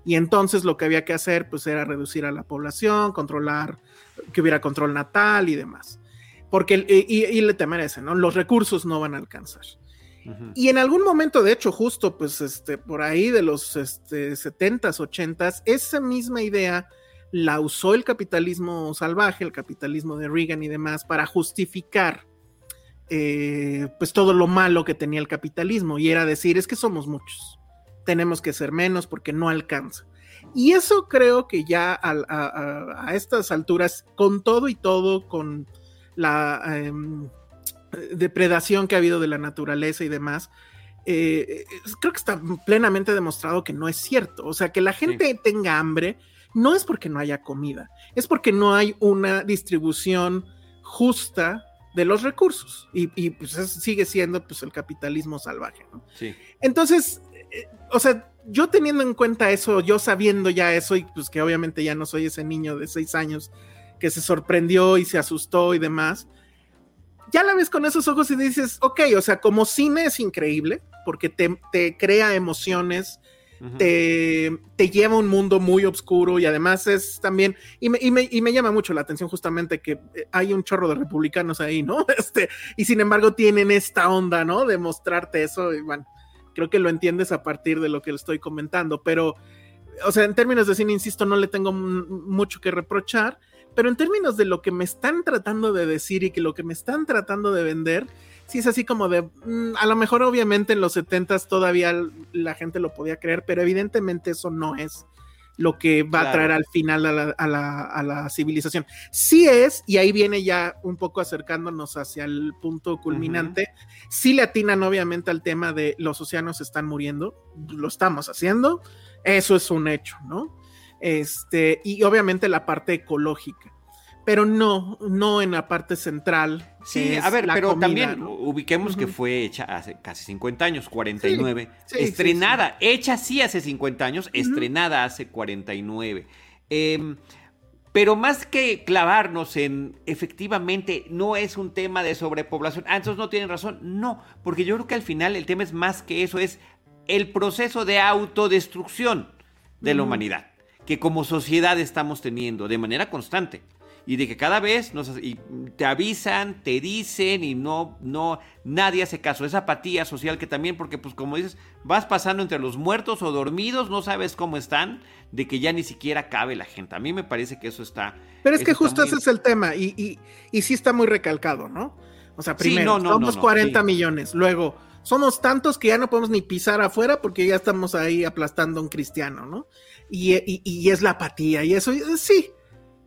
[SPEAKER 3] Y entonces lo que había que hacer, pues, era reducir a la población, controlar, que hubiera control natal y demás. Porque, y, y le temerece, ¿no? Los recursos no van a alcanzar. Y en algún momento, de hecho, justo pues este, por ahí de los este, 70s, 80s, esa misma idea la usó el capitalismo salvaje, el capitalismo de Reagan y demás, para justificar eh, pues todo lo malo que tenía el capitalismo. Y era decir, es que somos muchos, tenemos que ser menos porque no alcanza. Y eso creo que ya a, estas alturas, con todo y todo, con la... Em, depredación que ha habido de la naturaleza y demás, eh, creo que está plenamente demostrado que no es cierto. O sea, que la gente tenga hambre no es porque no haya comida, es porque no hay una distribución justa de los recursos y, pues sigue siendo pues el capitalismo salvaje. Entonces, eh, o sea, yo teniendo en cuenta eso, yo sabiendo ya eso, y pues que obviamente ya no soy ese niño de seis años que se sorprendió y se asustó y demás, ya la ves con esos ojos y dices, ok, o sea, como cine es increíble, porque te, te crea emociones, te, te, lleva a un mundo muy oscuro y además es también, y me, y, me, y me, llama mucho la atención justamente que eh, hay un chorro de republicanos ahí, ¿no? Este, y sin embargo tienen esta onda, ¿no? De mostrarte eso, y bueno, creo que lo entiendes a partir de lo que le estoy comentando, pero, o sea, en términos de cine, insisto, no le tengo mucho que reprochar, pero en términos de lo que me están tratando de decir y que lo que me están tratando de vender, sí es así como de, mm, a lo mejor obviamente en los 70 todavía la gente lo podía creer, pero evidentemente eso no es lo que va a traer al final a la, a, la, a la, civilización. Sí es, y ahí viene ya un poco acercándonos hacia el punto culminante, sí le atinan obviamente al tema de los océanos están muriendo, lo estamos haciendo, eso es un hecho, ¿no? Este, y obviamente la parte ecológica. Pero no, no en la parte central.
[SPEAKER 4] Sí, a ver, pero también ubiquemos que fue hecha hace casi 50 años, 49. estrenada, hecha sí hace 50 años, estrenada hace 49. Em, pero más que clavarnos en efectivamente no es un tema de sobrepoblación, ah, entonces no tienen razón, no, porque yo creo que al final el tema es más que eso, es el proceso de autodestrucción de la humanidad que como sociedad estamos teniendo de manera constante y de que cada vez nos, y te avisan, te dicen y no, no, nadie hace caso. Esa apatía social que también, porque pues como dices, vas pasando entre los muertos o dormidos, no sabes cómo están, de que ya ni siquiera cabe la gente. A mí me parece que eso está...
[SPEAKER 3] Pero es que justo ese es el tema y, y, y, sí está muy recalcado, ¿no? O sea, primero, somos 40 millones, luego somos tantos que ya no podemos ni pisar afuera porque ya estamos ahí aplastando a un cristiano, ¿no? Y, y, y, es la apatía y eso, sí,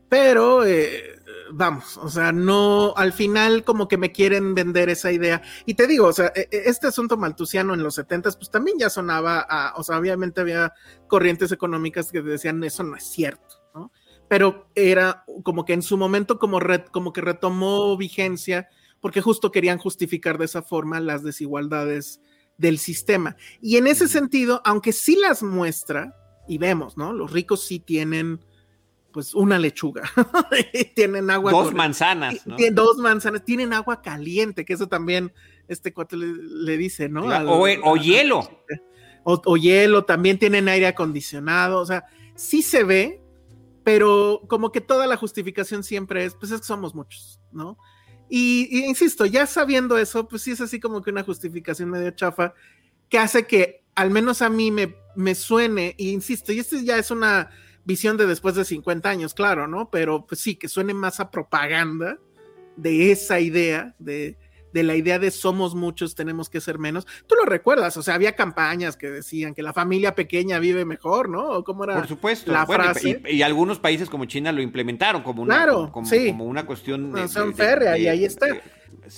[SPEAKER 3] pero eh, vamos, o sea, no, al final como que me quieren vender esa idea. Y te digo, o sea, e, e, este asunto maltusiano en los setentas, pues también ya sonaba a, o sea, obviamente había corrientes económicas que decían eso no es cierto, ¿no? Pero era como que en su momento como, como que retomó vigencia porque justo querían justificar de esa forma las desigualdades del sistema. Y en ese sentido, aunque sí las muestra, y vemos, ¿no? Los ricos sí tienen pues una lechuga. tienen agua.
[SPEAKER 4] Dos manzanas. ¿no?
[SPEAKER 3] Dos manzanas. Tienen agua caliente, que eso también este cuate le, dice, ¿no?
[SPEAKER 4] o, hielo.
[SPEAKER 3] O, hielo, también tienen aire acondicionado. O sea, sí se ve, pero como que toda la justificación siempre es, pues es que somos muchos, ¿no? Y, insisto, ya sabiendo eso, pues sí es así como que una justificación medio chafa que hace que al menos a mí me, me suene, e insisto, y esto ya es una visión de después de 50 años, claro, ¿no? Pero pues sí, que suene más a propaganda de esa idea, de, de la idea de somos muchos, tenemos que ser menos. Tú lo recuerdas, o sea, había campañas que decían que la familia pequeña vive mejor, ¿no? ¿Cómo era
[SPEAKER 4] Por supuesto. La frase? Y, algunos países como China lo implementaron como una, como, como, una cuestión...
[SPEAKER 3] Son férrea, y ahí está.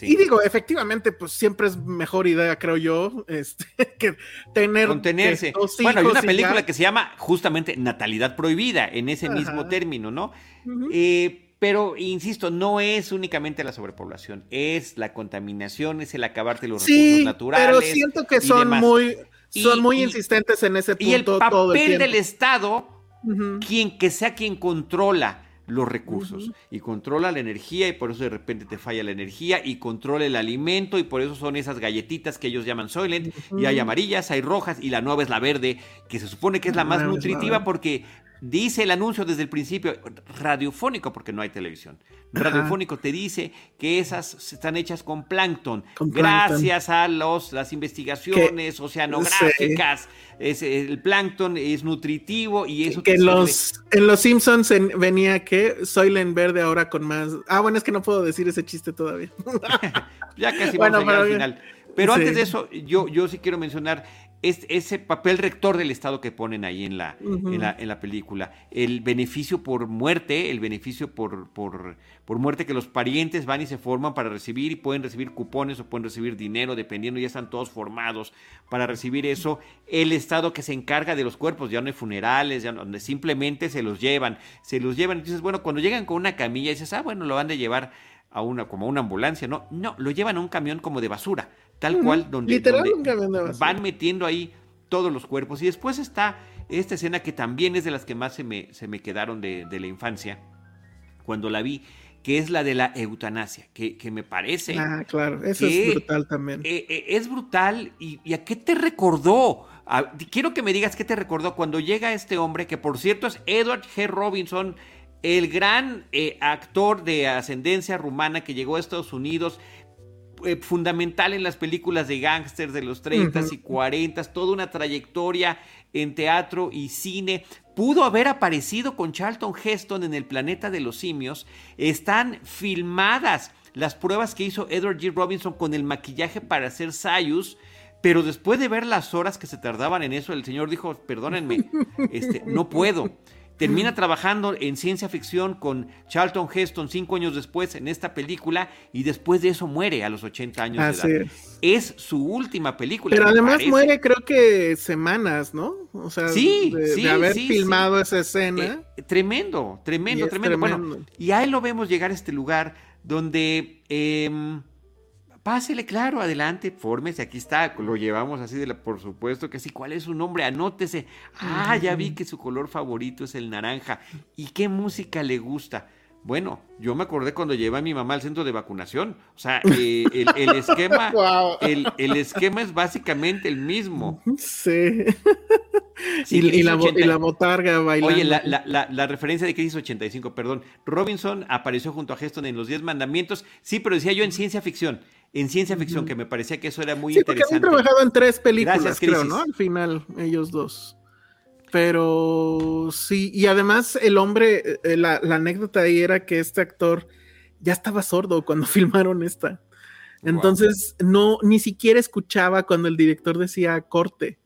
[SPEAKER 3] Y digo, efectivamente, pues siempre es mejor idea, creo yo, este, que tener.
[SPEAKER 4] Contenerse. bueno, hay una película que se llama justamente Natalidad Prohibida, en ese mismo término, ¿no? eh, pero, insisto, no es únicamente la sobrepoblación, es la contaminación, es el acabarte los recursos naturales.
[SPEAKER 3] Pero siento que son muy, son muy insistentes en ese punto.
[SPEAKER 4] Y el papel del Estado, quien que sea quien controla los recursos. Y controla la energía y por eso de repente te falla la energía y controla el alimento y por eso son esas galletitas que ellos llaman Soylent. Y hay amarillas, hay rojas y la nueva es la verde que se supone que es la más nutritiva porque dice el anuncio desde el principio, radiofónico porque no hay televisión. Radiofónico te dice que esas están hechas con plancton, gracias a los, las investigaciones oceanográficas. Es, el plancton es nutritivo y eso
[SPEAKER 3] que los en los Simpsons venía que soy en verde ahora con más. Ah, bueno, es que no puedo decir ese chiste todavía.
[SPEAKER 4] ya casi vamos a al final. Pero antes de eso, yo, yo sí quiero mencionar es ese papel rector del Estado que ponen ahí en la, en la, película. El beneficio por muerte, el beneficio por, por, por, muerte que los parientes van y se forman para recibir y pueden recibir cupones o pueden recibir dinero, dependiendo, ya están todos formados para recibir eso. El Estado que se encarga de los cuerpos, ya no hay funerales, ya no, donde simplemente se los llevan, se los llevan. Entonces, bueno, cuando llegan con una camilla, dices, ah, bueno, lo van de llevar a una, como a una ambulancia, no, no, lo llevan a un camión como de basura tal cual, donde, van metiendo ahí todos los cuerpos. Y después está esta escena que también es de las que más se me, se me quedaron de, la infancia, cuando la vi, que es la de la eutanasia, que, me parece...
[SPEAKER 3] Ah, claro, eso es brutal también.
[SPEAKER 4] Eh, eh, es brutal y, a qué te recordó. quiero que me digas qué te recordó cuando llega este hombre, que por cierto es Edward G. Robinson, el gran eh, actor de ascendencia rumana que llegó a Estados Unidos, fundamental en las películas de gángsters de los 30 y 40, toda una trayectoria en teatro y cine. Pudo haber aparecido con Charlton Heston en el planeta de los simios. Están filmadas las pruebas que hizo Edward G. Robinson con el maquillaje para hacer Sayus. Pero después de ver las horas que se tardaban en eso, el señor dijo, perdónenme, este, no puedo. Termina trabajando en ciencia ficción con Charlton Heston cinco años después en esta película y después de eso muere a los 80 años de edad. Es. su última película.
[SPEAKER 3] Pero además muere creo que semanas, ¿no? O sea,
[SPEAKER 4] sí,
[SPEAKER 3] de, haber filmado esa escena.
[SPEAKER 4] Eh, tremendo, tremendo, tremendo. Bueno, y ahí lo vemos llegar a este lugar donde... Em, Pásele, claro, adelante, fórmese, aquí está, lo llevamos así de la, por supuesto que sí. ¿Cuál es su nombre? Anótese. Ah, ya vi que su color favorito es el naranja. ¿Y qué música le gusta? Bueno, yo me acordé cuando llevé a mi mamá al centro de vacunación. O sea, eh, el, esquema, el, esquema es básicamente el mismo.
[SPEAKER 3] Sí. y, la, botarga bailando.
[SPEAKER 4] Oye, la, referencia de Crisis 85, perdón. Robinson apareció junto a Heston en Los Diez Mandamientos. Sí, pero decía yo en ciencia ficción en ciencia ficción, que me parecía que eso era muy sí, interesante.
[SPEAKER 3] Porque han trabajado en tres películas, creo, ¿no? Al final, ellos dos. Pero sí, y además el hombre, eh, la, anécdota ahí era que este actor ya estaba sordo cuando filmaron esta. Entonces, no, ni siquiera escuchaba cuando el director decía corte.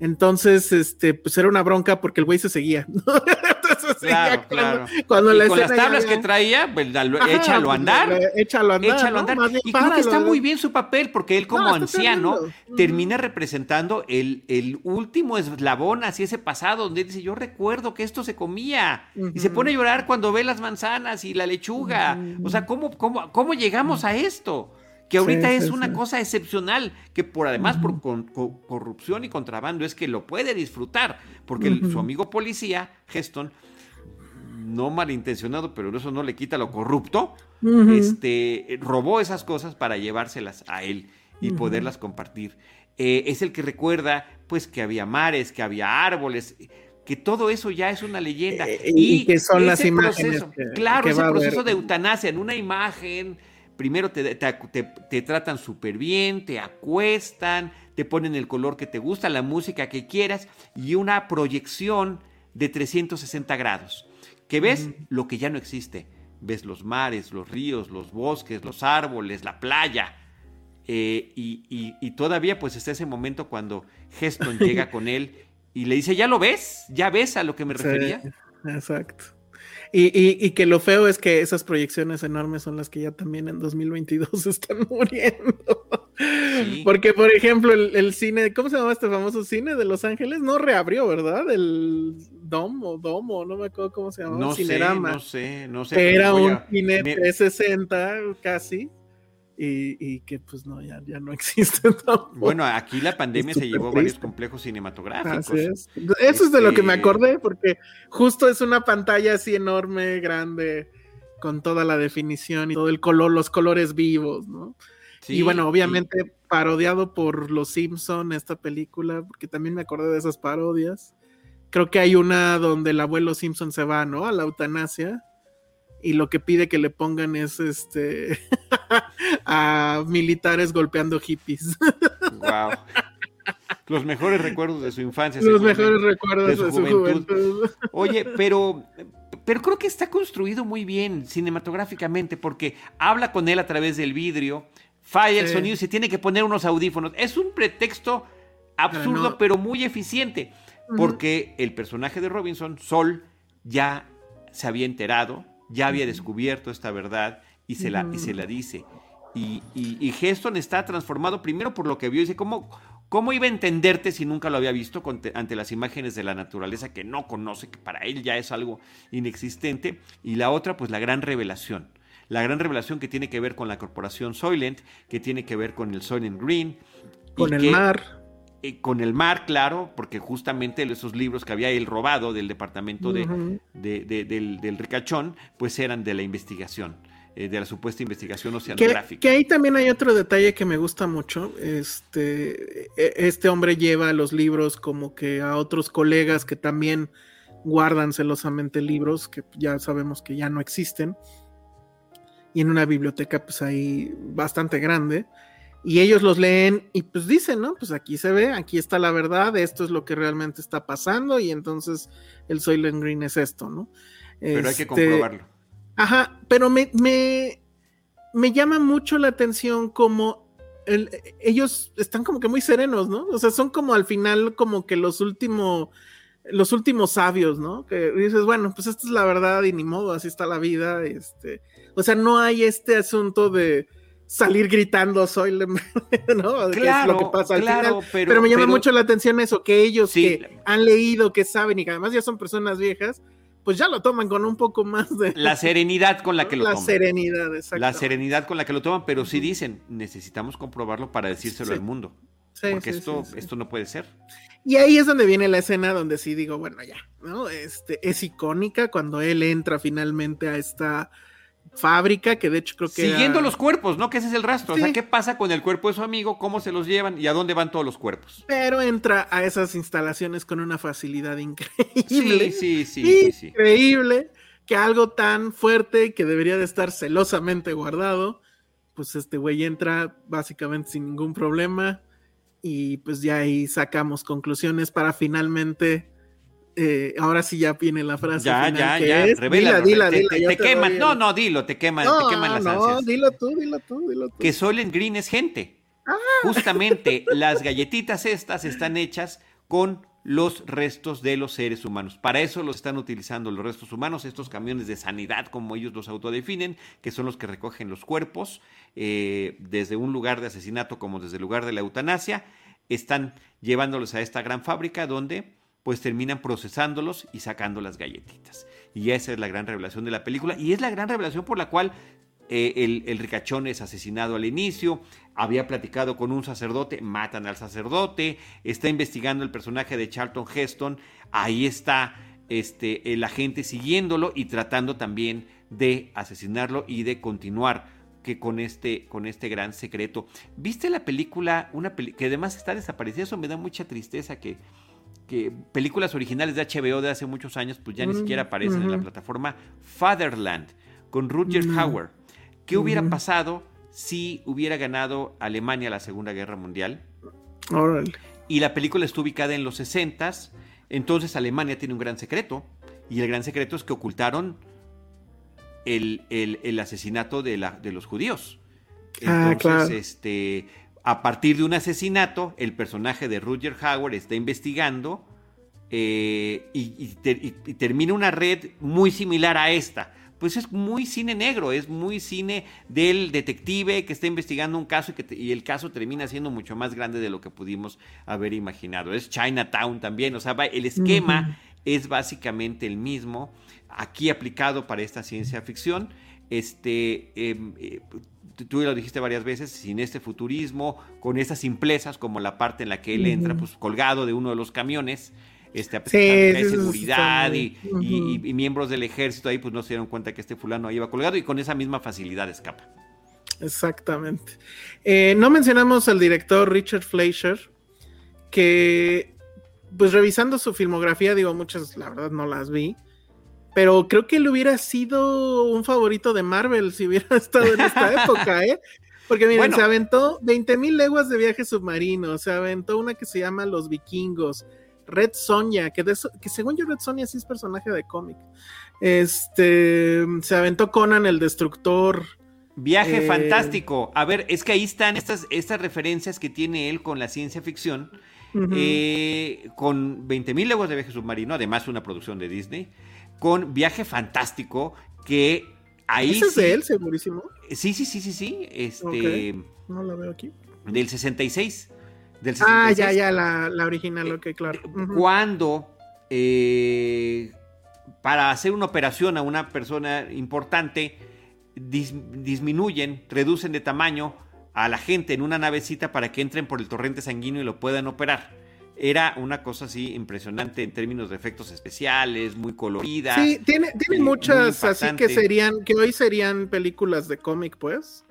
[SPEAKER 3] Entonces, este, pues era una bronca porque el güey se seguía.
[SPEAKER 4] claro, claro. Cuando y con las tablas que traía, pues, échalo a andar.
[SPEAKER 3] Échalo a andar. Échalo andar.
[SPEAKER 4] Y creo que está muy bien su papel, porque él como anciano termina representando el, el, último eslabón hacia ese pasado, donde dice, yo recuerdo que esto se comía. Y se pone a llorar cuando ve las manzanas y la lechuga. O sea, ¿cómo, cómo, cómo llegamos a esto? Que ahorita es una cosa excepcional, que por además por corrupción y contrabando es que lo puede disfrutar, porque su amigo policía, Heston, no malintencionado, pero eso no le quita lo corrupto, este, robó esas cosas para llevárselas a él y poderlas compartir. Eh, es el que recuerda, pues, que había mares, que había árboles, que todo eso ya es una leyenda.
[SPEAKER 3] Eh, y, que son las imágenes.
[SPEAKER 4] claro, ese proceso de eutanasia en una imagen, primero te, te tratan súper bien, te acuestan, te ponen el color que te gusta, la música que quieras y una proyección de 360 grados que ves lo que ya no existe. Ves los mares, los ríos, los bosques, los árboles, la playa. Eh, y, todavía pues está ese momento cuando Heston llega con él y le dice, ¿ya lo ves? ¿Ya ves a lo que me refería?
[SPEAKER 3] exacto. Y, que lo feo es que esas proyecciones enormes son las que ya también en 2022 están muriendo. Porque, por ejemplo, el, cine, ¿cómo se llama este famoso cine de Los Ángeles? No reabrió, ¿verdad? El Domo, Domo, no me acuerdo cómo se llamaba.
[SPEAKER 4] No Cinerama. no sé, no sé.
[SPEAKER 3] Era un cine 360 casi. Y, que pues no, ya, ya no existe
[SPEAKER 4] Bueno, aquí la pandemia se llevó varios complejos cinematográficos.
[SPEAKER 3] Eso es de lo que me este acordé, porque justo es una pantalla así enorme, grande, con toda la definición y todo el color, los colores vivos, ¿no? y bueno, obviamente parodiado por Los Simpson esta película, porque también me acordé de esas parodias. Creo que hay una donde el abuelo Simpson se va, ¿no? A la eutanasia y lo que pide que le pongan es este a militares golpeando hippies.
[SPEAKER 4] wow. Los mejores recuerdos de su infancia.
[SPEAKER 3] Los mejores recuerdos de su, juventud.
[SPEAKER 4] Oye, pero, pero creo que está construido muy bien cinematográficamente porque habla con él a través del vidrio, falla el sonido y se tiene que poner unos audífonos. Es un pretexto absurdo, pero, muy eficiente, porque el personaje de Robinson, Sol, ya se había enterado ya había descubierto esta verdad y se la, y se la dice. Y, y, Heston está transformado primero por lo que vio. Dice, ¿cómo, ¿cómo iba a entenderte si nunca lo había visto ante las imágenes de la naturaleza que no conoce, que para él ya es algo inexistente? Y la otra, pues la gran revelación. La gran revelación que tiene que ver con la corporación Soylent, que tiene que ver con el Soylent Green.
[SPEAKER 3] Con el mar.
[SPEAKER 4] Eh, con el mar, claro, porque justamente esos libros que había él robado del departamento de, del, ricachón, pues eran de la investigación, eh, de la supuesta investigación oceanográfica.
[SPEAKER 3] Que, ahí también hay otro detalle que me gusta mucho. Este, e, este hombre lleva los libros como que a otros colegas que también guardan celosamente libros que ya sabemos que ya no existen. Y en una biblioteca, pues ahí bastante grande y ellos los leen y pues dicen, ¿no? Pues aquí se ve, aquí está la verdad, esto es lo que realmente está pasando y entonces el Soylent Green es esto, ¿no?
[SPEAKER 4] Pero hay que este, comprobarlo.
[SPEAKER 3] Ajá, pero me, me, me llama mucho la atención como el, ellos están como que muy serenos, ¿no? O sea, son como al final como que los últimos, los últimos sabios, ¿no? Que dices, bueno, pues esta es la verdad y ni modo, así está la vida, este, o sea, no hay este asunto de salir gritando soy ¿no? Claro, es lo que pasa al final. Pero, me llama mucho la atención eso, que ellos que han leído, que saben y que además ya son personas viejas, pues ya lo toman con un poco más de...
[SPEAKER 4] La serenidad con la que lo
[SPEAKER 3] la
[SPEAKER 4] toman.
[SPEAKER 3] La serenidad, exacto.
[SPEAKER 4] La serenidad con la que lo toman, pero sí dicen, necesitamos comprobarlo para decírselo al mundo. porque esto, esto no puede ser.
[SPEAKER 3] Y ahí es donde viene la escena donde sí digo, bueno, ya, ¿no? Este, es icónica cuando él entra finalmente a esta fábrica, que de hecho creo que.
[SPEAKER 4] Siguiendo los cuerpos, ¿no? Que ese es el rastro. O sea, ¿qué pasa con el cuerpo de su amigo? ¿Cómo se los llevan? ¿Y a dónde van todos los cuerpos?
[SPEAKER 3] Pero entra a esas instalaciones con una facilidad increíble.
[SPEAKER 4] Sí, sí, sí.
[SPEAKER 3] sí, increíble. Que algo tan fuerte que debería de estar celosamente guardado, pues este güey entra básicamente sin ningún problema. Y pues ya ahí sacamos conclusiones para finalmente eh, ahora sí ya viene la frase.
[SPEAKER 4] Ya, ya, ya, revela. Dila, te, te, queman. No, no, dilo, te queman, te queman las no,
[SPEAKER 3] dilo tú, dilo tú, dilo tú.
[SPEAKER 4] Que Soylent Green es gente. Ah. Justamente las galletitas estas están hechas con los restos de los seres humanos. Para eso los están utilizando los restos humanos, estos camiones de sanidad, como ellos los autodefinen, que son los que recogen los cuerpos eh, desde un lugar de asesinato como desde el lugar de la eutanasia, están llevándolos a esta gran fábrica donde pues terminan procesándolos y sacando las galletitas. Y esa es la gran revelación de la película y es la gran revelación por la cual eh, el, ricachón es asesinado al inicio, había platicado con un sacerdote, matan al sacerdote, está investigando el personaje de Charlton Heston, ahí está este, el agente siguiéndolo y tratando también de asesinarlo y de continuar que con este, con este gran secreto. ¿Viste la película? Una que además está desaparecida, eso me da mucha tristeza que que películas originales de HBO de hace muchos años, pues ya ni siquiera mm, aparecen en la plataforma Fatherland con Rutger mm. Hauer. ¿Qué hubiera pasado si hubiera ganado Alemania la Segunda Guerra Mundial? Y la película está ubicada en los 60 entonces Alemania tiene un gran secreto. Y el gran secreto es que ocultaron el, asesinato de, la, de los judíos.
[SPEAKER 3] Ah, entonces,
[SPEAKER 4] este a partir de un asesinato, el personaje de Roger Howard está investigando eh, y, termina una red muy similar a esta. Pues es muy cine negro, es muy cine del detective que está investigando un caso y, que el caso termina siendo mucho más grande de lo que pudimos haber imaginado. Es Chinatown también, o sea, el esquema es básicamente el mismo, aquí aplicado para esta ciencia ficción. Este, em, eh, tú lo dijiste varias veces, sin este futurismo, con esas simplezas como la parte en la que él entra, pues colgado de uno de los camiones, este, a pesar de seguridad y, miembros del ejército ahí, pues no se dieron cuenta que este fulano ahí iba colgado y con esa misma facilidad escapa.
[SPEAKER 3] Exactamente. Eh, no mencionamos al director Richard Fleischer, que pues revisando su filmografía, digo, muchas la verdad no las vi, pero creo que él hubiera sido un favorito de Marvel si hubiera estado en esta época, ¿eh? Porque miren, se aventó 20 mil leguas de viaje submarino, se aventó una que se llama Los Vikingos, Red Sonja, que, que según yo Red Sonja sí es personaje de cómic. Este, se aventó Conan el Destructor.
[SPEAKER 4] Viaje eh, fantástico. A ver, es que ahí están estas, estas referencias que tiene él con la ciencia ficción. Eh, con 20 mil leguas de viaje submarino, además una producción de Disney con Viaje Fantástico, que ahí...
[SPEAKER 3] ¿Ese es de él, segurísimo?
[SPEAKER 4] Sí, sí, sí, sí, sí. Este,
[SPEAKER 3] No la veo aquí.
[SPEAKER 4] Del 66. Del
[SPEAKER 3] Ah, ya, ya, la, original, ok, claro.
[SPEAKER 4] Eh, cuando eh, para hacer una operación a una persona importante disminuyen, reducen de tamaño a la gente en una navecita para que entren por el torrente sanguíneo y lo puedan operar. Era una cosa así impresionante en términos de efectos especiales, muy colorida.
[SPEAKER 3] Sí, tiene, tiene muchas así que serían, que hoy serían películas de cómic, pues.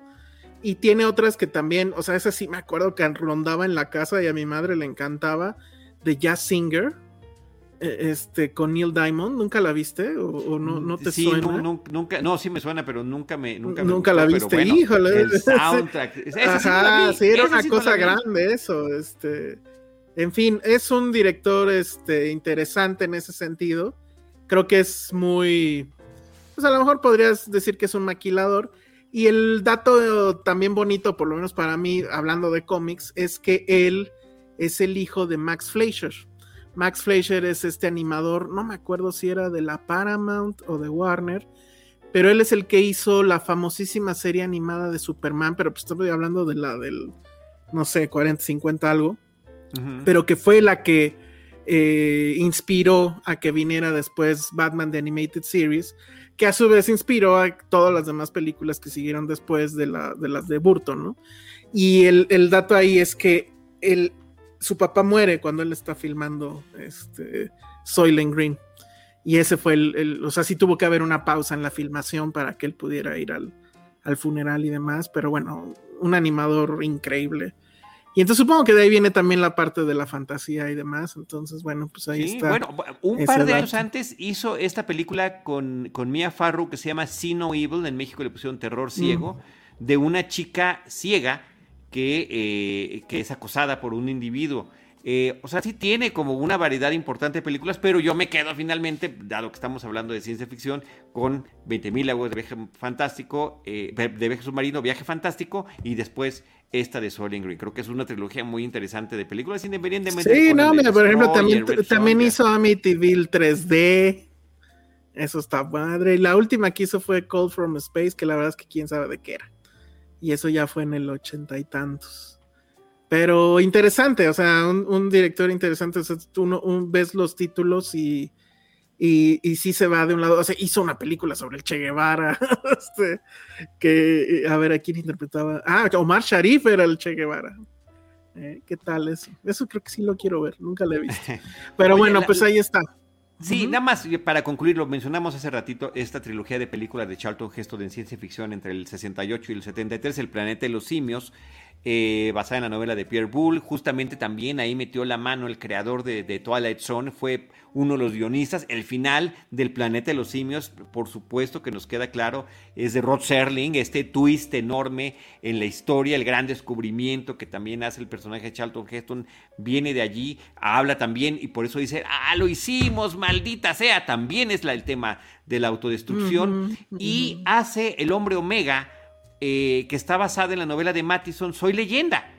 [SPEAKER 3] Y tiene otras que también, o sea, esa sí me acuerdo que rondaba en la casa y a mi madre le encantaba, de Jazz Singer e, este con Neil Diamond, ¿nunca la viste? ¿O, no, no, te
[SPEAKER 4] sí,
[SPEAKER 3] suena?
[SPEAKER 4] nunca, no, sí me suena, pero nunca me nunca,
[SPEAKER 3] ¿Nunca la viste, híjole. El
[SPEAKER 4] soundtrack.
[SPEAKER 3] Ajá, sí, era una cosa grande eso, este. En fin, es un director este, interesante en ese sentido. Creo que es muy. Pues a lo mejor podrías decir que es un maquilador. Y el dato también bonito, por lo menos para mí, hablando de cómics, es que él es el hijo de Max Fleischer. Max Fleischer es este animador, no me acuerdo si era de la Paramount o de Warner, pero él es el que hizo la famosísima serie animada de Superman, pero pues estoy hablando de la del, no sé, 40, 50 algo, pero que fue la que eh, inspiró a que viniera después Batman The Animated Series, que a su vez inspiró a todas las demás películas que siguieron después de, la, de las de Burton. Y el, el dato ahí es que el, su papá muere cuando él está filmando este, Soylent Green. Y ese fue el, o sea, sí tuvo que haber una pausa en la filmación para que él pudiera ir al, funeral y demás, pero bueno, un animador increíble. Y entonces supongo que de ahí viene también la parte de la fantasía y demás. Entonces, bueno, pues ahí está.
[SPEAKER 4] Bueno, un par de años antes hizo esta película con, con Mia Farrow que se llama See No Evil. En México le pusieron Terror Ciego, mm. de una chica ciega que, eh, que es acosada por un individuo. Eh, o sea, sí tiene como una variedad importante de películas, pero yo me quedo finalmente, dado que estamos hablando de ciencia ficción, con 20.000 aguas de viaje fantástico, eh, de viaje submarino, viaje fantástico, y después esta de Soylent Green. Creo que es una trilogía muy interesante de películas independientemente.
[SPEAKER 3] Sí, no, mira, por ejemplo, también, también hizo Amityville 3D. Eso está padre. Y la última que hizo fue Call from Space, que la verdad es que quién sabe de qué era y eso ya fue en el ochenta y tantos. Pero interesante, o sea, un, director interesante, o sea, tú ves los títulos y, y, y, sí se va de un lado, o sea, hizo una película sobre el Che Guevara, este, que, a ver, ¿a quién interpretaba? Ah, Omar Sharif era el Che Guevara. Eh, ¿Qué tal eso? Eso creo que sí lo quiero ver, nunca lo he visto. Pero bueno, pues ahí está.
[SPEAKER 4] Sí, nada más para concluir, lo mencionamos hace ratito, esta trilogía de películas de Charlton Heston en ciencia ficción entre el 68 y el 73, El planeta de los simios, eh, basada en la novela de Pierre Boulle. Justamente también ahí metió la mano el creador de, Twilight Zone, fue uno de los guionistas. El final del Planeta de los Simios, por supuesto que nos queda claro, es de Rod Serling, este twist enorme en la historia, el gran descubrimiento que también hace el personaje de Charlton Heston, viene de allí, habla también y por eso dice, ah, lo hicimos, maldita sea, también es la, el tema de la autodestrucción y hace el hombre omega eh, que está basada en la novela de Mattison, Soy leyenda.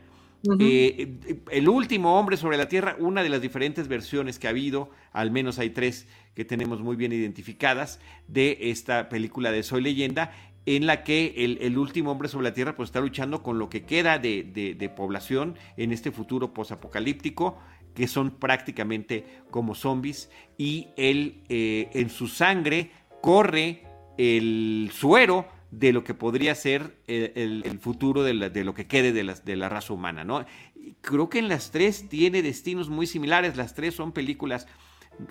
[SPEAKER 4] Eh, el último hombre sobre la Tierra, una de las diferentes versiones que ha habido, al menos hay tres que tenemos muy bien identificadas, de esta película de Soy leyenda, en la que el, último hombre sobre la Tierra pues, está luchando con lo que queda de, población en este futuro posapocalíptico, que son prácticamente como zombies, y él eh, en su sangre corre el suero de lo que podría ser el, futuro de, lo que quede de la, de la raza humana, ¿no? Creo que en las tres tiene destinos muy similares, las tres son películas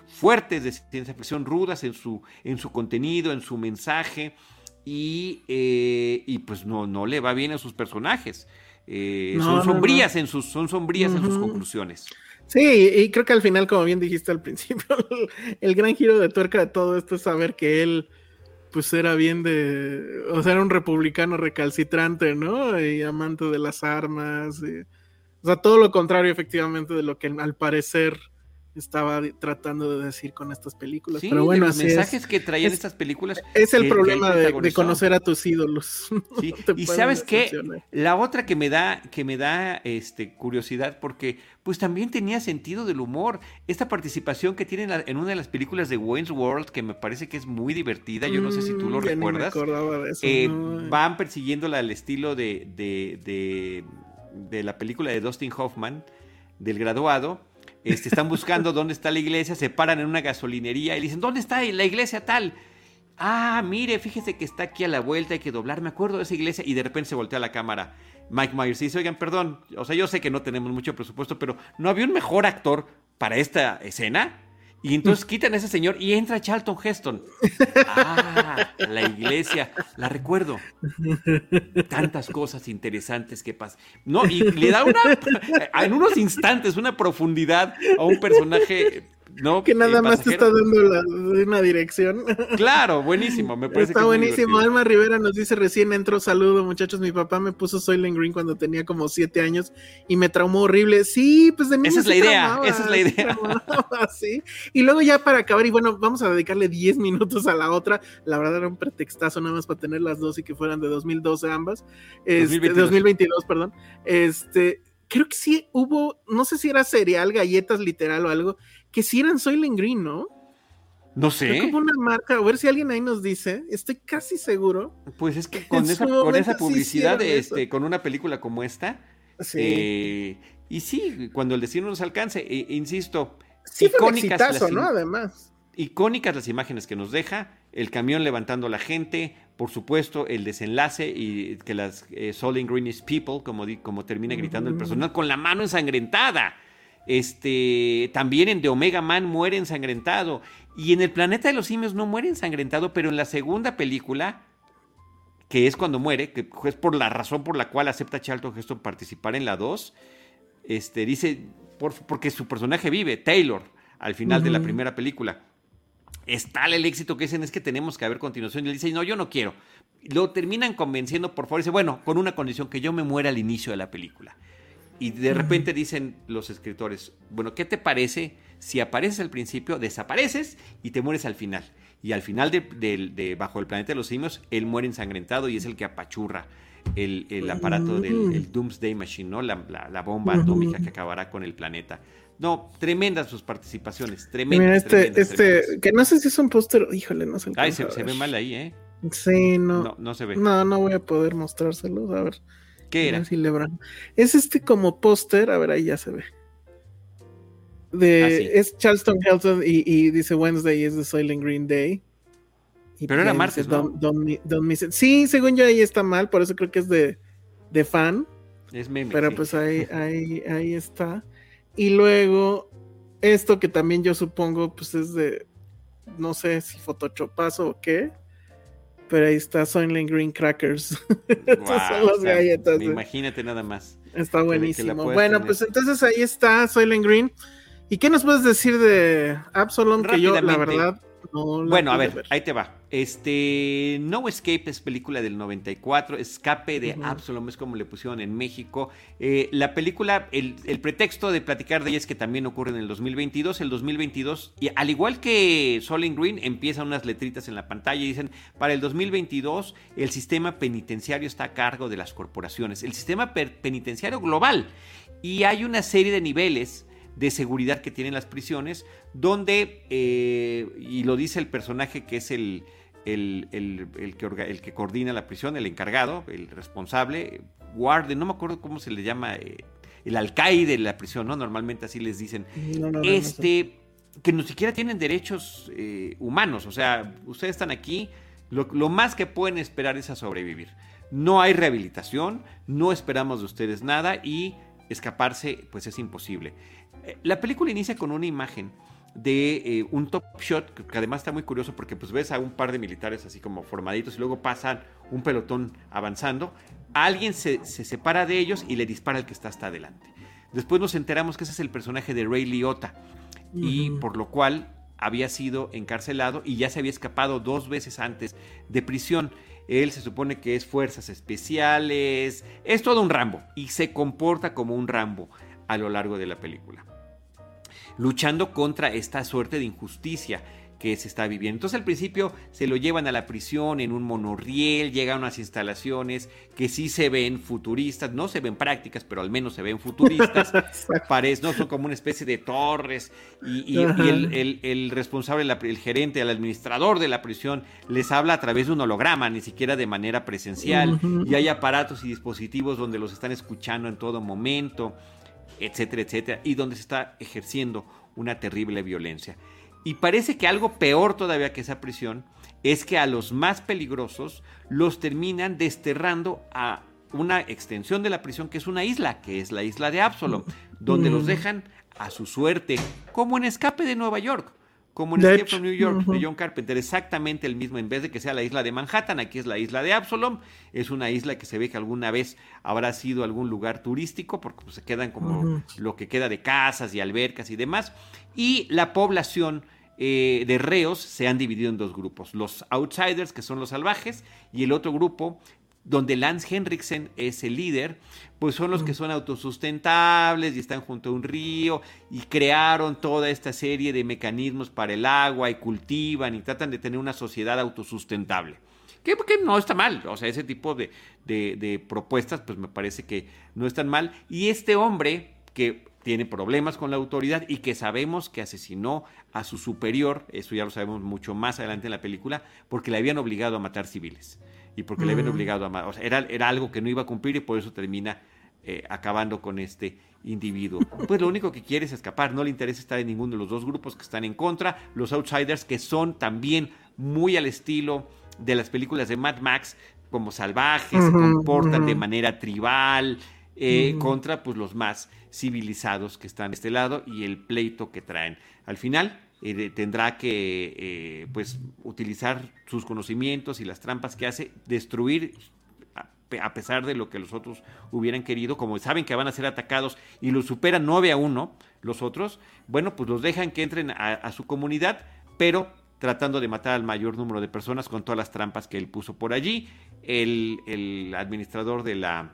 [SPEAKER 4] fuertes de ciencia ficción, rudas en su, en su contenido, en su mensaje, y, eh, y pues no, no le va bien a sus personajes. Eh, son, sombrías En sus, son sombrías en sus conclusiones.
[SPEAKER 3] Sí, y creo que al final, como bien dijiste al principio, el gran giro de tuerca de todo esto es saber que él pues era bien de, o sea, era un republicano recalcitrante, ¿no? Y amante de las armas, o sea, todo lo contrario efectivamente de lo que al parecer estaba tratando de decir con estas películas. Pero bueno,
[SPEAKER 4] los mensajes que traían estas películas.
[SPEAKER 3] Es el problema de, conocer a tus ídolos.
[SPEAKER 4] y sabes qué, la otra que me da, que me da este, curiosidad, porque pues también tenía sentido del humor. Esta participación que tienen en una de las películas de Wayne's World, que me parece que es muy divertida, yo no sé si tú lo mm, recuerdas. Eh, van persiguiéndola al estilo de, de, de la película de Dustin Hoffman, del graduado este, están buscando dónde está la iglesia, se paran en una gasolinería y dicen, ¿dónde está la iglesia tal? Ah, mire, fíjese que está aquí a la vuelta, hay que doblar, me acuerdo de esa iglesia y de repente se voltea la cámara. Mike Myers dice, oigan, perdón, o sea, yo sé que no tenemos mucho presupuesto, pero ¿no había un mejor actor para esta escena? Y entonces quitan a ese señor y entra Charlton Heston. Ah, la iglesia, la recuerdo. Tantas cosas interesantes que pasan. No, y le da una, en unos instantes, una profundidad a un personaje
[SPEAKER 3] que nada más te está dando una dirección.
[SPEAKER 4] Claro, buenísimo, me parece
[SPEAKER 3] Está buenísimo. Alma Rivera nos dice recién entro, saludo muchachos, mi papá me puso Soylent Green cuando tenía como siete años y me traumó horrible. Sí, pues de
[SPEAKER 4] niño Esa es la idea, esa es la idea.
[SPEAKER 3] sí. Y luego ya para acabar, y bueno, vamos a dedicarle 10 minutos a la otra. La verdad era un pretextazo nada más para tener las dos y que fueran de 2012 ambas. Este, 2022, perdón. Este, creo que sí hubo, no sé si era cereal, galletas literal o algo, que si eran Soylent Green, ¿no?
[SPEAKER 4] No sé.
[SPEAKER 3] como una marca, a ver si alguien ahí nos dice, estoy casi seguro.
[SPEAKER 4] Pues es que con, esa, con esa, publicidad, este, con una película como esta, sí. Eh, y sí, cuando el destino nos alcance, e, insisto,
[SPEAKER 3] sí icónicas exitazo, ¿no? Además.
[SPEAKER 4] Icónicas las imágenes que nos deja, el camión levantando a la gente, por supuesto, el desenlace y que las eh, Soylent Green is People, como, como termina gritando el personal, con la mano ensangrentada. Este, también en The Omega Man muere ensangrentado. Y en el planeta de los simios no muere ensangrentado, pero en la segunda película, que es cuando muere, que es por la razón por la cual acepta Charlton Heston participar en la 2, este, dice, porque su personaje vive, Taylor, al final de la primera película. Es tal el éxito que dicen es que tenemos que haber continuación. Y él dice, no, yo no quiero. Lo terminan convenciendo, por favor. Dice, bueno, con una condición, que yo me muera al inicio de la película. Y de repente dicen los escritores, bueno, ¿qué te parece si apareces al principio, desapareces y te mueres al final? Y al final de, Bajo el Planeta de los Simios, él muere ensangrentado y es el que apachurra el, aparato del Doomsday Machine, ¿no? La, bomba atómica que acabará con el planeta. No, tremendas sus participaciones, tremendas.
[SPEAKER 3] Mira, este, este, que no sé si es un póster, híjole, no sé.
[SPEAKER 4] Ay, se, ve mal ahí, ¿eh?
[SPEAKER 3] Sí, no,
[SPEAKER 4] no. No se ve.
[SPEAKER 3] No, no voy a poder mostrárselos, a ver.
[SPEAKER 4] ¿Qué era?
[SPEAKER 3] Es este como póster, a ver, ahí ya se ve. De, ah, Es Charleston Helton y, dice Wednesday is the Soylent Green Day.
[SPEAKER 4] Pero era martes, ¿no?
[SPEAKER 3] Sí, según yo ahí está mal, por eso creo que es de, de fan.
[SPEAKER 4] Es meme.
[SPEAKER 3] Pero pues ahí, ahí, ahí está. Y luego, esto que también yo supongo, pues es de, no sé si photoshopazo o qué pero ahí está Soylent Green Crackers.
[SPEAKER 4] Estas son las galletas. Imagínate nada más.
[SPEAKER 3] Está buenísimo. Bueno, pues entonces ahí está Soylent Green. ¿Y qué nos puedes decir de Absalom? Que yo, la verdad,
[SPEAKER 4] bueno, a ver, ahí te va. Este, No Escape es película del 94, Escape de Absalom es como le pusieron en México. Eh, la película, el, pretexto de platicar de ella es que también ocurre en el 2022. El 2022, y al igual que Solid Green, empiezan unas letritas en la pantalla y dicen, para el 2022 el sistema penitenciario está a cargo de las corporaciones, el sistema penitenciario global. Y hay una serie de niveles de seguridad que tienen las prisiones, donde, eh, y lo dice el personaje que es el, el, que el, que coordina la prisión, el encargado, el responsable, guarde, no me acuerdo cómo se le llama, eh, el alcaide de la prisión, ¿no? Normalmente así les dicen. este, que no siquiera tienen derechos eh, humanos, o sea, ustedes están aquí, lo, lo más que pueden esperar es a sobrevivir. No hay rehabilitación, no esperamos de ustedes nada y escaparse pues es imposible. La película inicia con una imagen de eh, un top shot, que además está muy curioso porque pues ves a un par de militares así como formaditos y luego pasan un pelotón avanzando. Alguien se, separa de ellos y le dispara al que está hasta adelante. Después nos enteramos que ese es el personaje de Ray Liotta y por lo cual había sido encarcelado y ya se había escapado dos veces antes de prisión. Él se supone que es fuerzas especiales, es todo un Rambo y se comporta como un Rambo a lo largo de la película luchando contra esta suerte de injusticia que se está viviendo. Entonces al principio se lo llevan a la prisión en un monorriel, llegan a unas instalaciones que sí se ven futuristas, no se ven prácticas, pero al menos se ven futuristas, Parece, no son como una especie de torres y, el, responsable, el gerente, el administrador de la prisión les habla a través de un holograma, ni siquiera de manera presencial, y hay aparatos y dispositivos donde los están escuchando en todo momento etcétera, etcétera, y donde se está ejerciendo una terrible violencia. Y parece que algo peor todavía que esa prisión es que a los más peligrosos los terminan desterrando a una extensión de la prisión que es una isla, que es la isla de Absalom, donde los dejan a su suerte, como en Escape de Nueva York como en Escape from New York de John Carpenter, exactamente el mismo, en vez de que sea la isla de Manhattan, aquí es la isla de Absalom, es una isla que se ve que alguna vez habrá sido algún lugar turístico, porque pues, se quedan como lo que queda de casas y albercas y demás, y la población eh, de reos se han dividido en dos grupos, los outsiders, que son los salvajes, y el otro grupo donde Lance Henriksen es el líder, pues son los que son autosustentables y están junto a un río y crearon toda esta serie de mecanismos para el agua y cultivan y tratan de tener una sociedad autosustentable. Que, no está mal, o sea, ese tipo de, de propuestas pues me parece que no están mal. Y este hombre que tiene problemas con la autoridad y que sabemos que asesinó a su superior, eso ya lo sabemos mucho más adelante en la película, porque le habían obligado a matar civiles y porque le habían mm. obligado a... O sea, era, era algo que no iba a cumplir y por eso termina eh, acabando con este individuo. Pues lo único que quiere es escapar, no le interesa estar en ninguno de los dos grupos que están en contra, los outsiders que son también muy al estilo de las películas de Mad Max, como salvajes, se comportan de manera tribal, eh, contra pues los más civilizados que están de este lado y el pleito que traen. Al final, eh, tendrá que eh, pues utilizar sus conocimientos y las trampas que hace, destruir a pesar de lo que los otros hubieran querido, como saben que van a ser atacados y los superan 9 a 1 los otros, bueno, pues los dejan que entren a, su comunidad, pero tratando de matar al mayor número de personas con todas las trampas que él puso por allí. El, el administrador de la,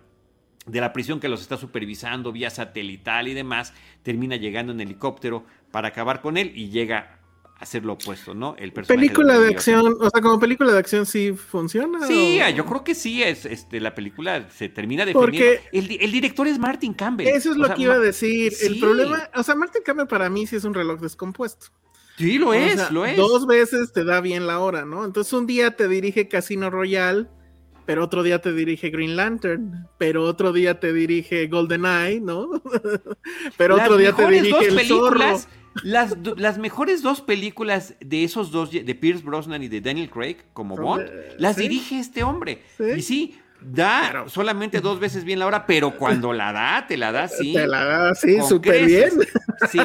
[SPEAKER 4] de la prisión que los está supervisando vía satelital y demás, termina llegando en helicóptero para acabar con él y llega a hacer lo opuesto, ¿no?
[SPEAKER 3] El película de, acción, o sea, como película de acción sí funciona.
[SPEAKER 4] Sí, yo creo que sí, es, este, la película se termina definiendo. Porque el, director es Martin Campbell.
[SPEAKER 3] Eso es lo que iba a decir. El problema, o sea, Martin Campbell para mí sí es un reloj descompuesto.
[SPEAKER 4] Sí, lo es, lo es.
[SPEAKER 3] Dos veces te da bien la hora, ¿no? Entonces un día te dirige Casino Royale pero otro día te dirige Green Lantern, pero otro día te dirige GoldenEye, ¿no? pero otro día te dirige El Zorro.
[SPEAKER 4] Las, las, mejores dos películas de esos dos, de Pierce Brosnan y de Daniel Craig, como Bond, las dirige este hombre. Y sí, da solamente dos veces bien la hora, pero cuando la da, te la da sí.
[SPEAKER 3] Te la da sí, súper bien.
[SPEAKER 4] Sí,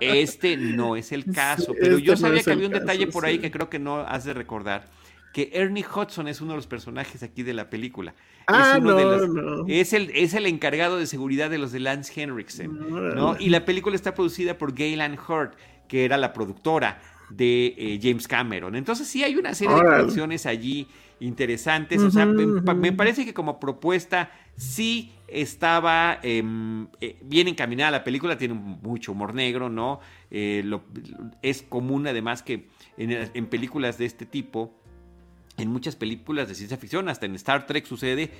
[SPEAKER 4] este no es el caso, pero yo este sabía que había un detalle por ahí que creo que no has de recordar que Ernie Hudson es uno de los personajes aquí de la película.
[SPEAKER 3] Ah,
[SPEAKER 4] es,
[SPEAKER 3] no, no.
[SPEAKER 4] es, el, es el encargado de seguridad de los de Lance Henriksen. No, Y la película está producida por Gaylan Hurt, que era la productora de eh, James Cameron. Entonces sí hay una serie de producciones allí interesantes. o sea, me, parece que como propuesta sí estaba em, eh, bien encaminada la película, tiene mucho humor negro, ¿no? Eh, es común además que en películas de este tipo en muchas películas de ciencia ficción, hasta en Star Trek sucede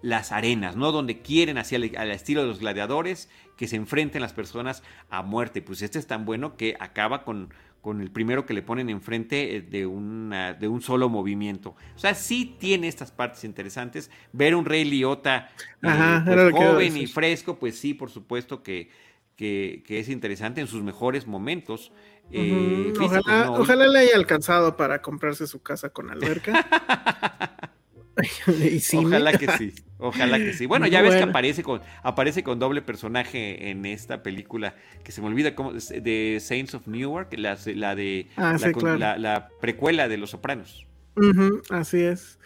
[SPEAKER 4] las arenas, ¿no? Donde quieren hacia el, al estilo de los gladiadores que se enfrenten las personas a muerte. Pues este es tan bueno que acaba con, con el primero que le ponen enfrente eh, de, una, de un solo movimiento. O sea, sí tiene estas partes interesantes. Ver un Rey Liotta eh, pues, joven y fresco, pues sí, por supuesto que, que, que, es interesante en sus mejores momentos.
[SPEAKER 3] Eh, ojalá, le haya alcanzado para comprarse su casa con alberca.
[SPEAKER 4] ojalá que sí, ojalá que sí. Bueno, ya ves que aparece con, aparece con doble personaje en esta película que se me olvida cómo, de Saints of Newark, la, la de
[SPEAKER 3] ah,
[SPEAKER 4] la, precuela de Los Sopranos.
[SPEAKER 3] así es.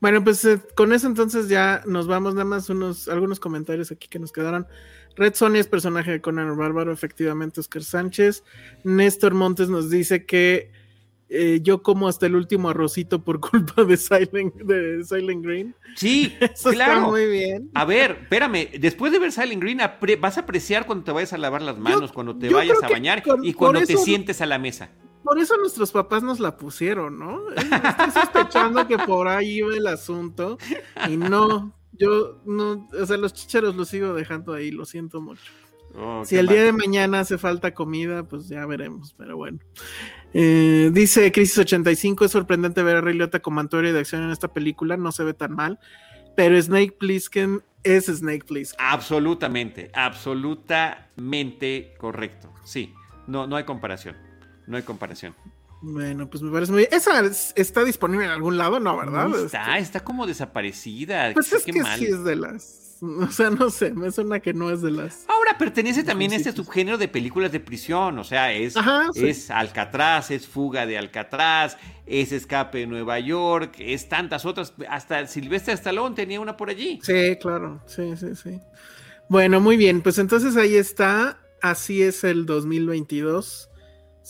[SPEAKER 3] Bueno, pues eh, con eso entonces ya nos vamos, nada más unos, algunos comentarios aquí que nos quedaron. Red Sony es personaje de Conan el Bárbaro, efectivamente, Oscar Sánchez. Néstor Montes nos dice que eh, yo como hasta el último arrocito por culpa de Silent, de Silent Green.
[SPEAKER 4] Sí, claro. muy bien. A ver, espérame, después de ver Silent Green, vas a apreciar cuando te vayas a lavar las manos, cuando te vayas a bañar y cuando te sientes a la mesa.
[SPEAKER 3] Por eso nuestros papás nos la pusieron, ¿no? Estoy sospechando que por ahí iba el asunto y no, yo no, o sea, los chicharos los sigo dejando ahí, lo siento mucho. Oh, si el día de mañana hace falta comida, pues ya veremos, pero bueno. Eh, dice Crisis 85, es sorprendente ver a Ray Liotta como Antonio de acción en esta película, no se ve tan mal, pero Snake Plissken es Snake Plissken.
[SPEAKER 4] Absolutamente, absolutamente correcto, sí, no, no hay comparación, no hay comparación.
[SPEAKER 3] Bueno, pues me parece muy bien. ¿Esa está disponible en algún lado? No, ¿verdad?
[SPEAKER 4] está, este está como desaparecida.
[SPEAKER 3] Pues es que sí es de las O sea, no sé, me suena que no es de las.
[SPEAKER 4] Ahora pertenece también a este subgénero de películas de prisión. O sea, es, es Alcatraz, es Fuga de Alcatraz, es Escape de Nueva York, es tantas otras. Hasta Silvestre Stallone tenía una por allí.
[SPEAKER 3] Sí, claro. Sí, sí, sí. Bueno, muy bien. Pues entonces ahí está. Así es el 2022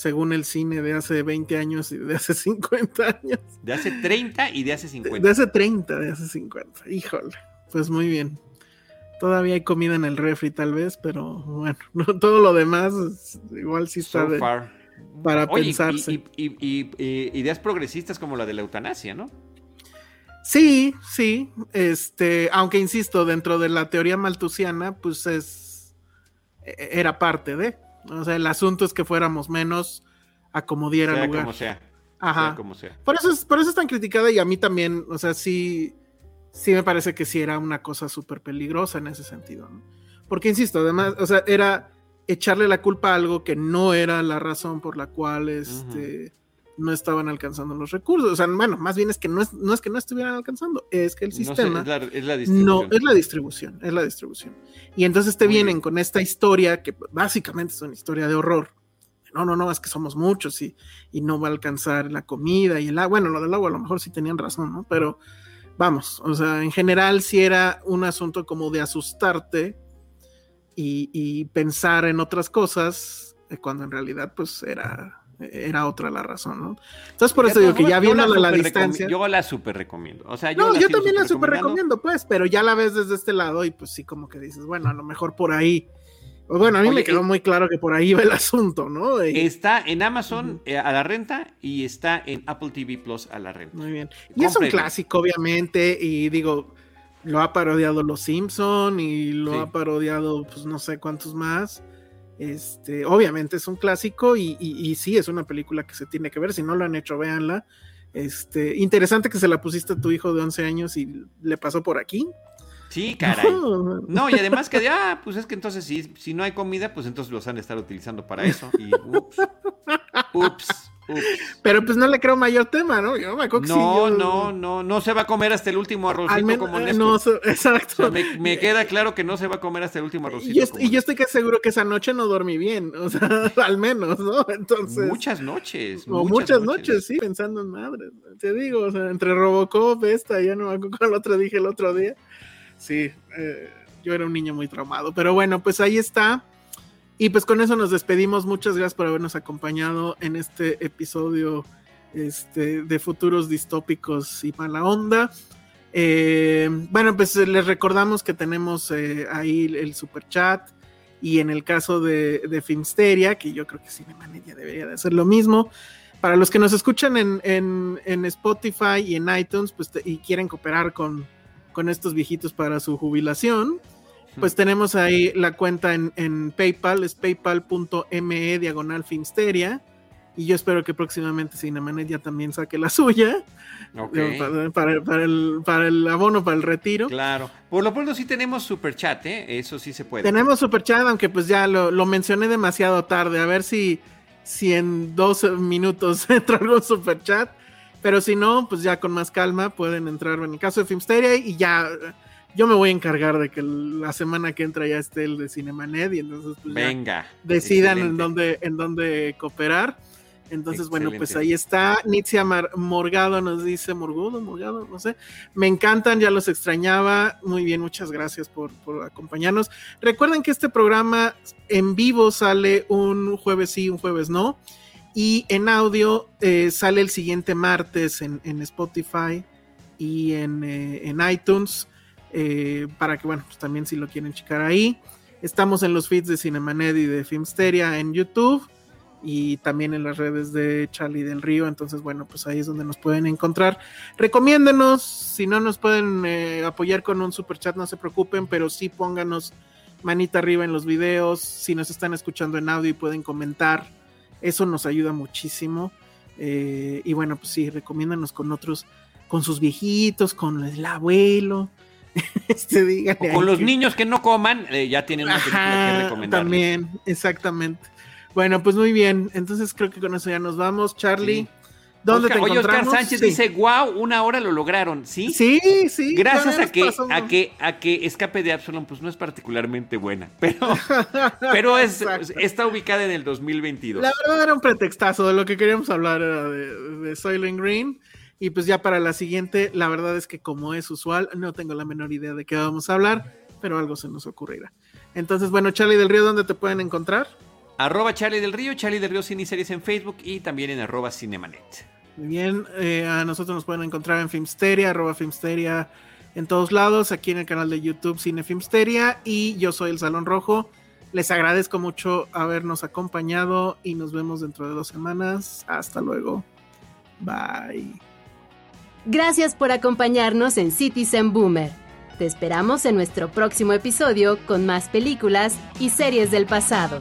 [SPEAKER 3] según el cine de hace 20 años y de hace 50 años.
[SPEAKER 4] De hace 30 y de hace 50.
[SPEAKER 3] De hace 30, de hace 50. Híjole, pues muy bien. Todavía hay comida en el refri tal vez, pero bueno, todo lo demás igual sí está para pensarse.
[SPEAKER 4] Y, ideas progresistas como la de la eutanasia, ¿no?
[SPEAKER 3] Sí, sí, este, aunque insisto, dentro de la teoría maltusiana, pues es, e, era parte de, o sea, el asunto es que fuéramos menos a como diera sea lugar.
[SPEAKER 4] Como sea.
[SPEAKER 3] Ajá. como sea. Por eso, es, por eso es tan criticada y a mí también, o sea, sí, sí me parece que sí era una cosa súper peligrosa en ese sentido, ¿no? Porque, insisto, además, o sea, era echarle la culpa a algo que no era la razón por la cual este, no estaban alcanzando los recursos. O sea, bueno, más bien es que no es, no es que no estuvieran alcanzando, es que el sistema
[SPEAKER 4] no, es, la,
[SPEAKER 3] no es la distribución, es la distribución. Y entonces te vienen con esta historia que básicamente es una historia de horror. No, no, no, es que somos muchos y, y no va a alcanzar la comida y el agua. Bueno, lo del agua a lo mejor sí tenían razón, ¿no? Pero vamos, o sea, en general sí era un asunto como de asustarte y, pensar en otras cosas, eh, cuando en realidad pues era, era otra la razón, ¿no? Entonces por eso digo que ya viendo la, distancia...
[SPEAKER 4] Yo la super recomiendo, o sea,
[SPEAKER 3] yo No, yo también la super recomiendo, pues, pero ya la ves desde este lado y pues sí como que dices, bueno, a lo mejor por ahí bueno, a mí me quedó muy claro que por ahí va el asunto, ¿no?
[SPEAKER 4] Está en Amazon eh, a la renta y está en Apple TV Plus a la renta.
[SPEAKER 3] Muy bien. Y es un clásico, obviamente, y digo, lo ha parodiado Los Simpson y lo ha parodiado, pues no sé cuántos más. Este, obviamente es un clásico y, y, sí, es una película que se tiene que ver. Si no lo han hecho, véanla. Este, interesante que se la pusiste a tu hijo de 11 años y le pasó por aquí.
[SPEAKER 4] Sí, caray. No, y además que, ah, pues es que entonces si, si no hay comida, pues entonces los han de estar utilizando para eso. Y ups, ups.
[SPEAKER 3] Pero pues no le creo mayor tema, ¿no? Yo
[SPEAKER 4] me no, no, no, no se va a comer hasta el último arrocito como
[SPEAKER 3] eh, No, exacto.
[SPEAKER 4] me, queda claro que no se va a comer hasta el último arrocito.
[SPEAKER 3] Y, yo, estoy que seguro que esa noche no dormí bien, o sea, al menos, ¿no? Entonces.
[SPEAKER 4] Muchas noches.
[SPEAKER 3] O muchas, noches. sí, pensando en madre. Te digo, o sea, entre Robocop, esta, ya no me acuerdo cuál otra dije el otro día sí, eh, yo era un niño muy traumado. Pero bueno, pues ahí está. Y pues con eso nos despedimos. Muchas gracias por habernos acompañado en este episodio este, de futuros distópicos y mala onda. Eh, bueno, pues les recordamos que tenemos eh, ahí el super chat. Y en el caso de, de Filmsteria, que yo creo que Cinemanet debería de hacer lo mismo. Para los que nos escuchan en, en, Spotify y en iTunes, pues y quieren cooperar con, con estos viejitos para su jubilación, pues tenemos ahí la cuenta en, PayPal, es paypal.me diagonal Finsteria. Y yo espero que próximamente Cinemanet ya también saque la suya. Para, el, para, el, abono, para el retiro.
[SPEAKER 4] Claro. Por lo pronto sí tenemos super chat, ¿eh? Eso sí se puede.
[SPEAKER 3] Tenemos super chat, aunque pues ya lo, lo mencioné demasiado tarde. A ver si, si en dos minutos entra algún super chat. Pero si no, pues ya con más calma pueden entrar en el caso de Filmsteria y ya yo me voy a encargar de que la semana que entra ya esté el de Cinemanet y entonces pues
[SPEAKER 4] Venga,
[SPEAKER 3] decidan en dónde, en dónde cooperar. Entonces, bueno, pues ahí está. Nitzia Morgado nos dice, Morgudo, Morgado, no sé. Me encantan, ya los extrañaba. Muy bien, muchas gracias por, por acompañarnos. Recuerden que este programa en vivo sale un jueves sí, un jueves no. Y en audio eh, sale el siguiente martes en, Spotify y en, eh, iTunes. Eh, para que, bueno, pues también si lo quieren checar ahí. Estamos en los feeds de Cinemanet y de Filmsteria en YouTube y también en las redes de Charlie del Río. Entonces, bueno, pues ahí es donde nos pueden encontrar. Recomiéndenos, si no nos pueden apoyar con un super chat, no se preocupen, pero sí pónganos manita arriba en los videos. Si nos están escuchando en audio y pueden comentar eso nos ayuda muchísimo. Eh, y bueno, pues sí, recomiéndanos con otros, con sus viejitos, con el abuelo.
[SPEAKER 4] este, con los niños que no coman, eh, ya tienen una película que recomendar.
[SPEAKER 3] También, exactamente. Bueno, pues muy bien. Entonces creo que con eso ya nos vamos. Charlie. ¿Dónde te
[SPEAKER 4] Oye,
[SPEAKER 3] encontramos?
[SPEAKER 4] Oscar Sánchez dice, wow, una hora lo lograron, ¿sí?
[SPEAKER 3] Sí, sí.
[SPEAKER 4] Gracias a que, a que a que Escape de Absalom pues no es particularmente buena, pero, pero es, está ubicada en el 2022.
[SPEAKER 3] La verdad era un pretextazo. De lo que queríamos hablar era de, de Soylent Green. Y pues ya para la siguiente, la verdad es que como es usual, no tengo la menor idea de qué vamos a hablar, pero algo se nos ocurrirá. Entonces, bueno, Charlie del Río, ¿dónde te pueden encontrar?
[SPEAKER 4] Arroba Charlie del Río, Charlie del Río Cine Series en Facebook y también en arroba Cinemanet.
[SPEAKER 3] Muy bien, eh, a nosotros nos pueden encontrar en Filmsteria, arroba Filmsteria en todos lados, aquí en el canal de YouTube Cine Filmsteria y yo soy el Salón Rojo. Les agradezco mucho habernos acompañado y nos vemos dentro de dos semanas. Hasta luego. Bye.
[SPEAKER 2] Gracias por acompañarnos en Citizen Boomer. Te esperamos en nuestro próximo episodio con más películas y series del pasado.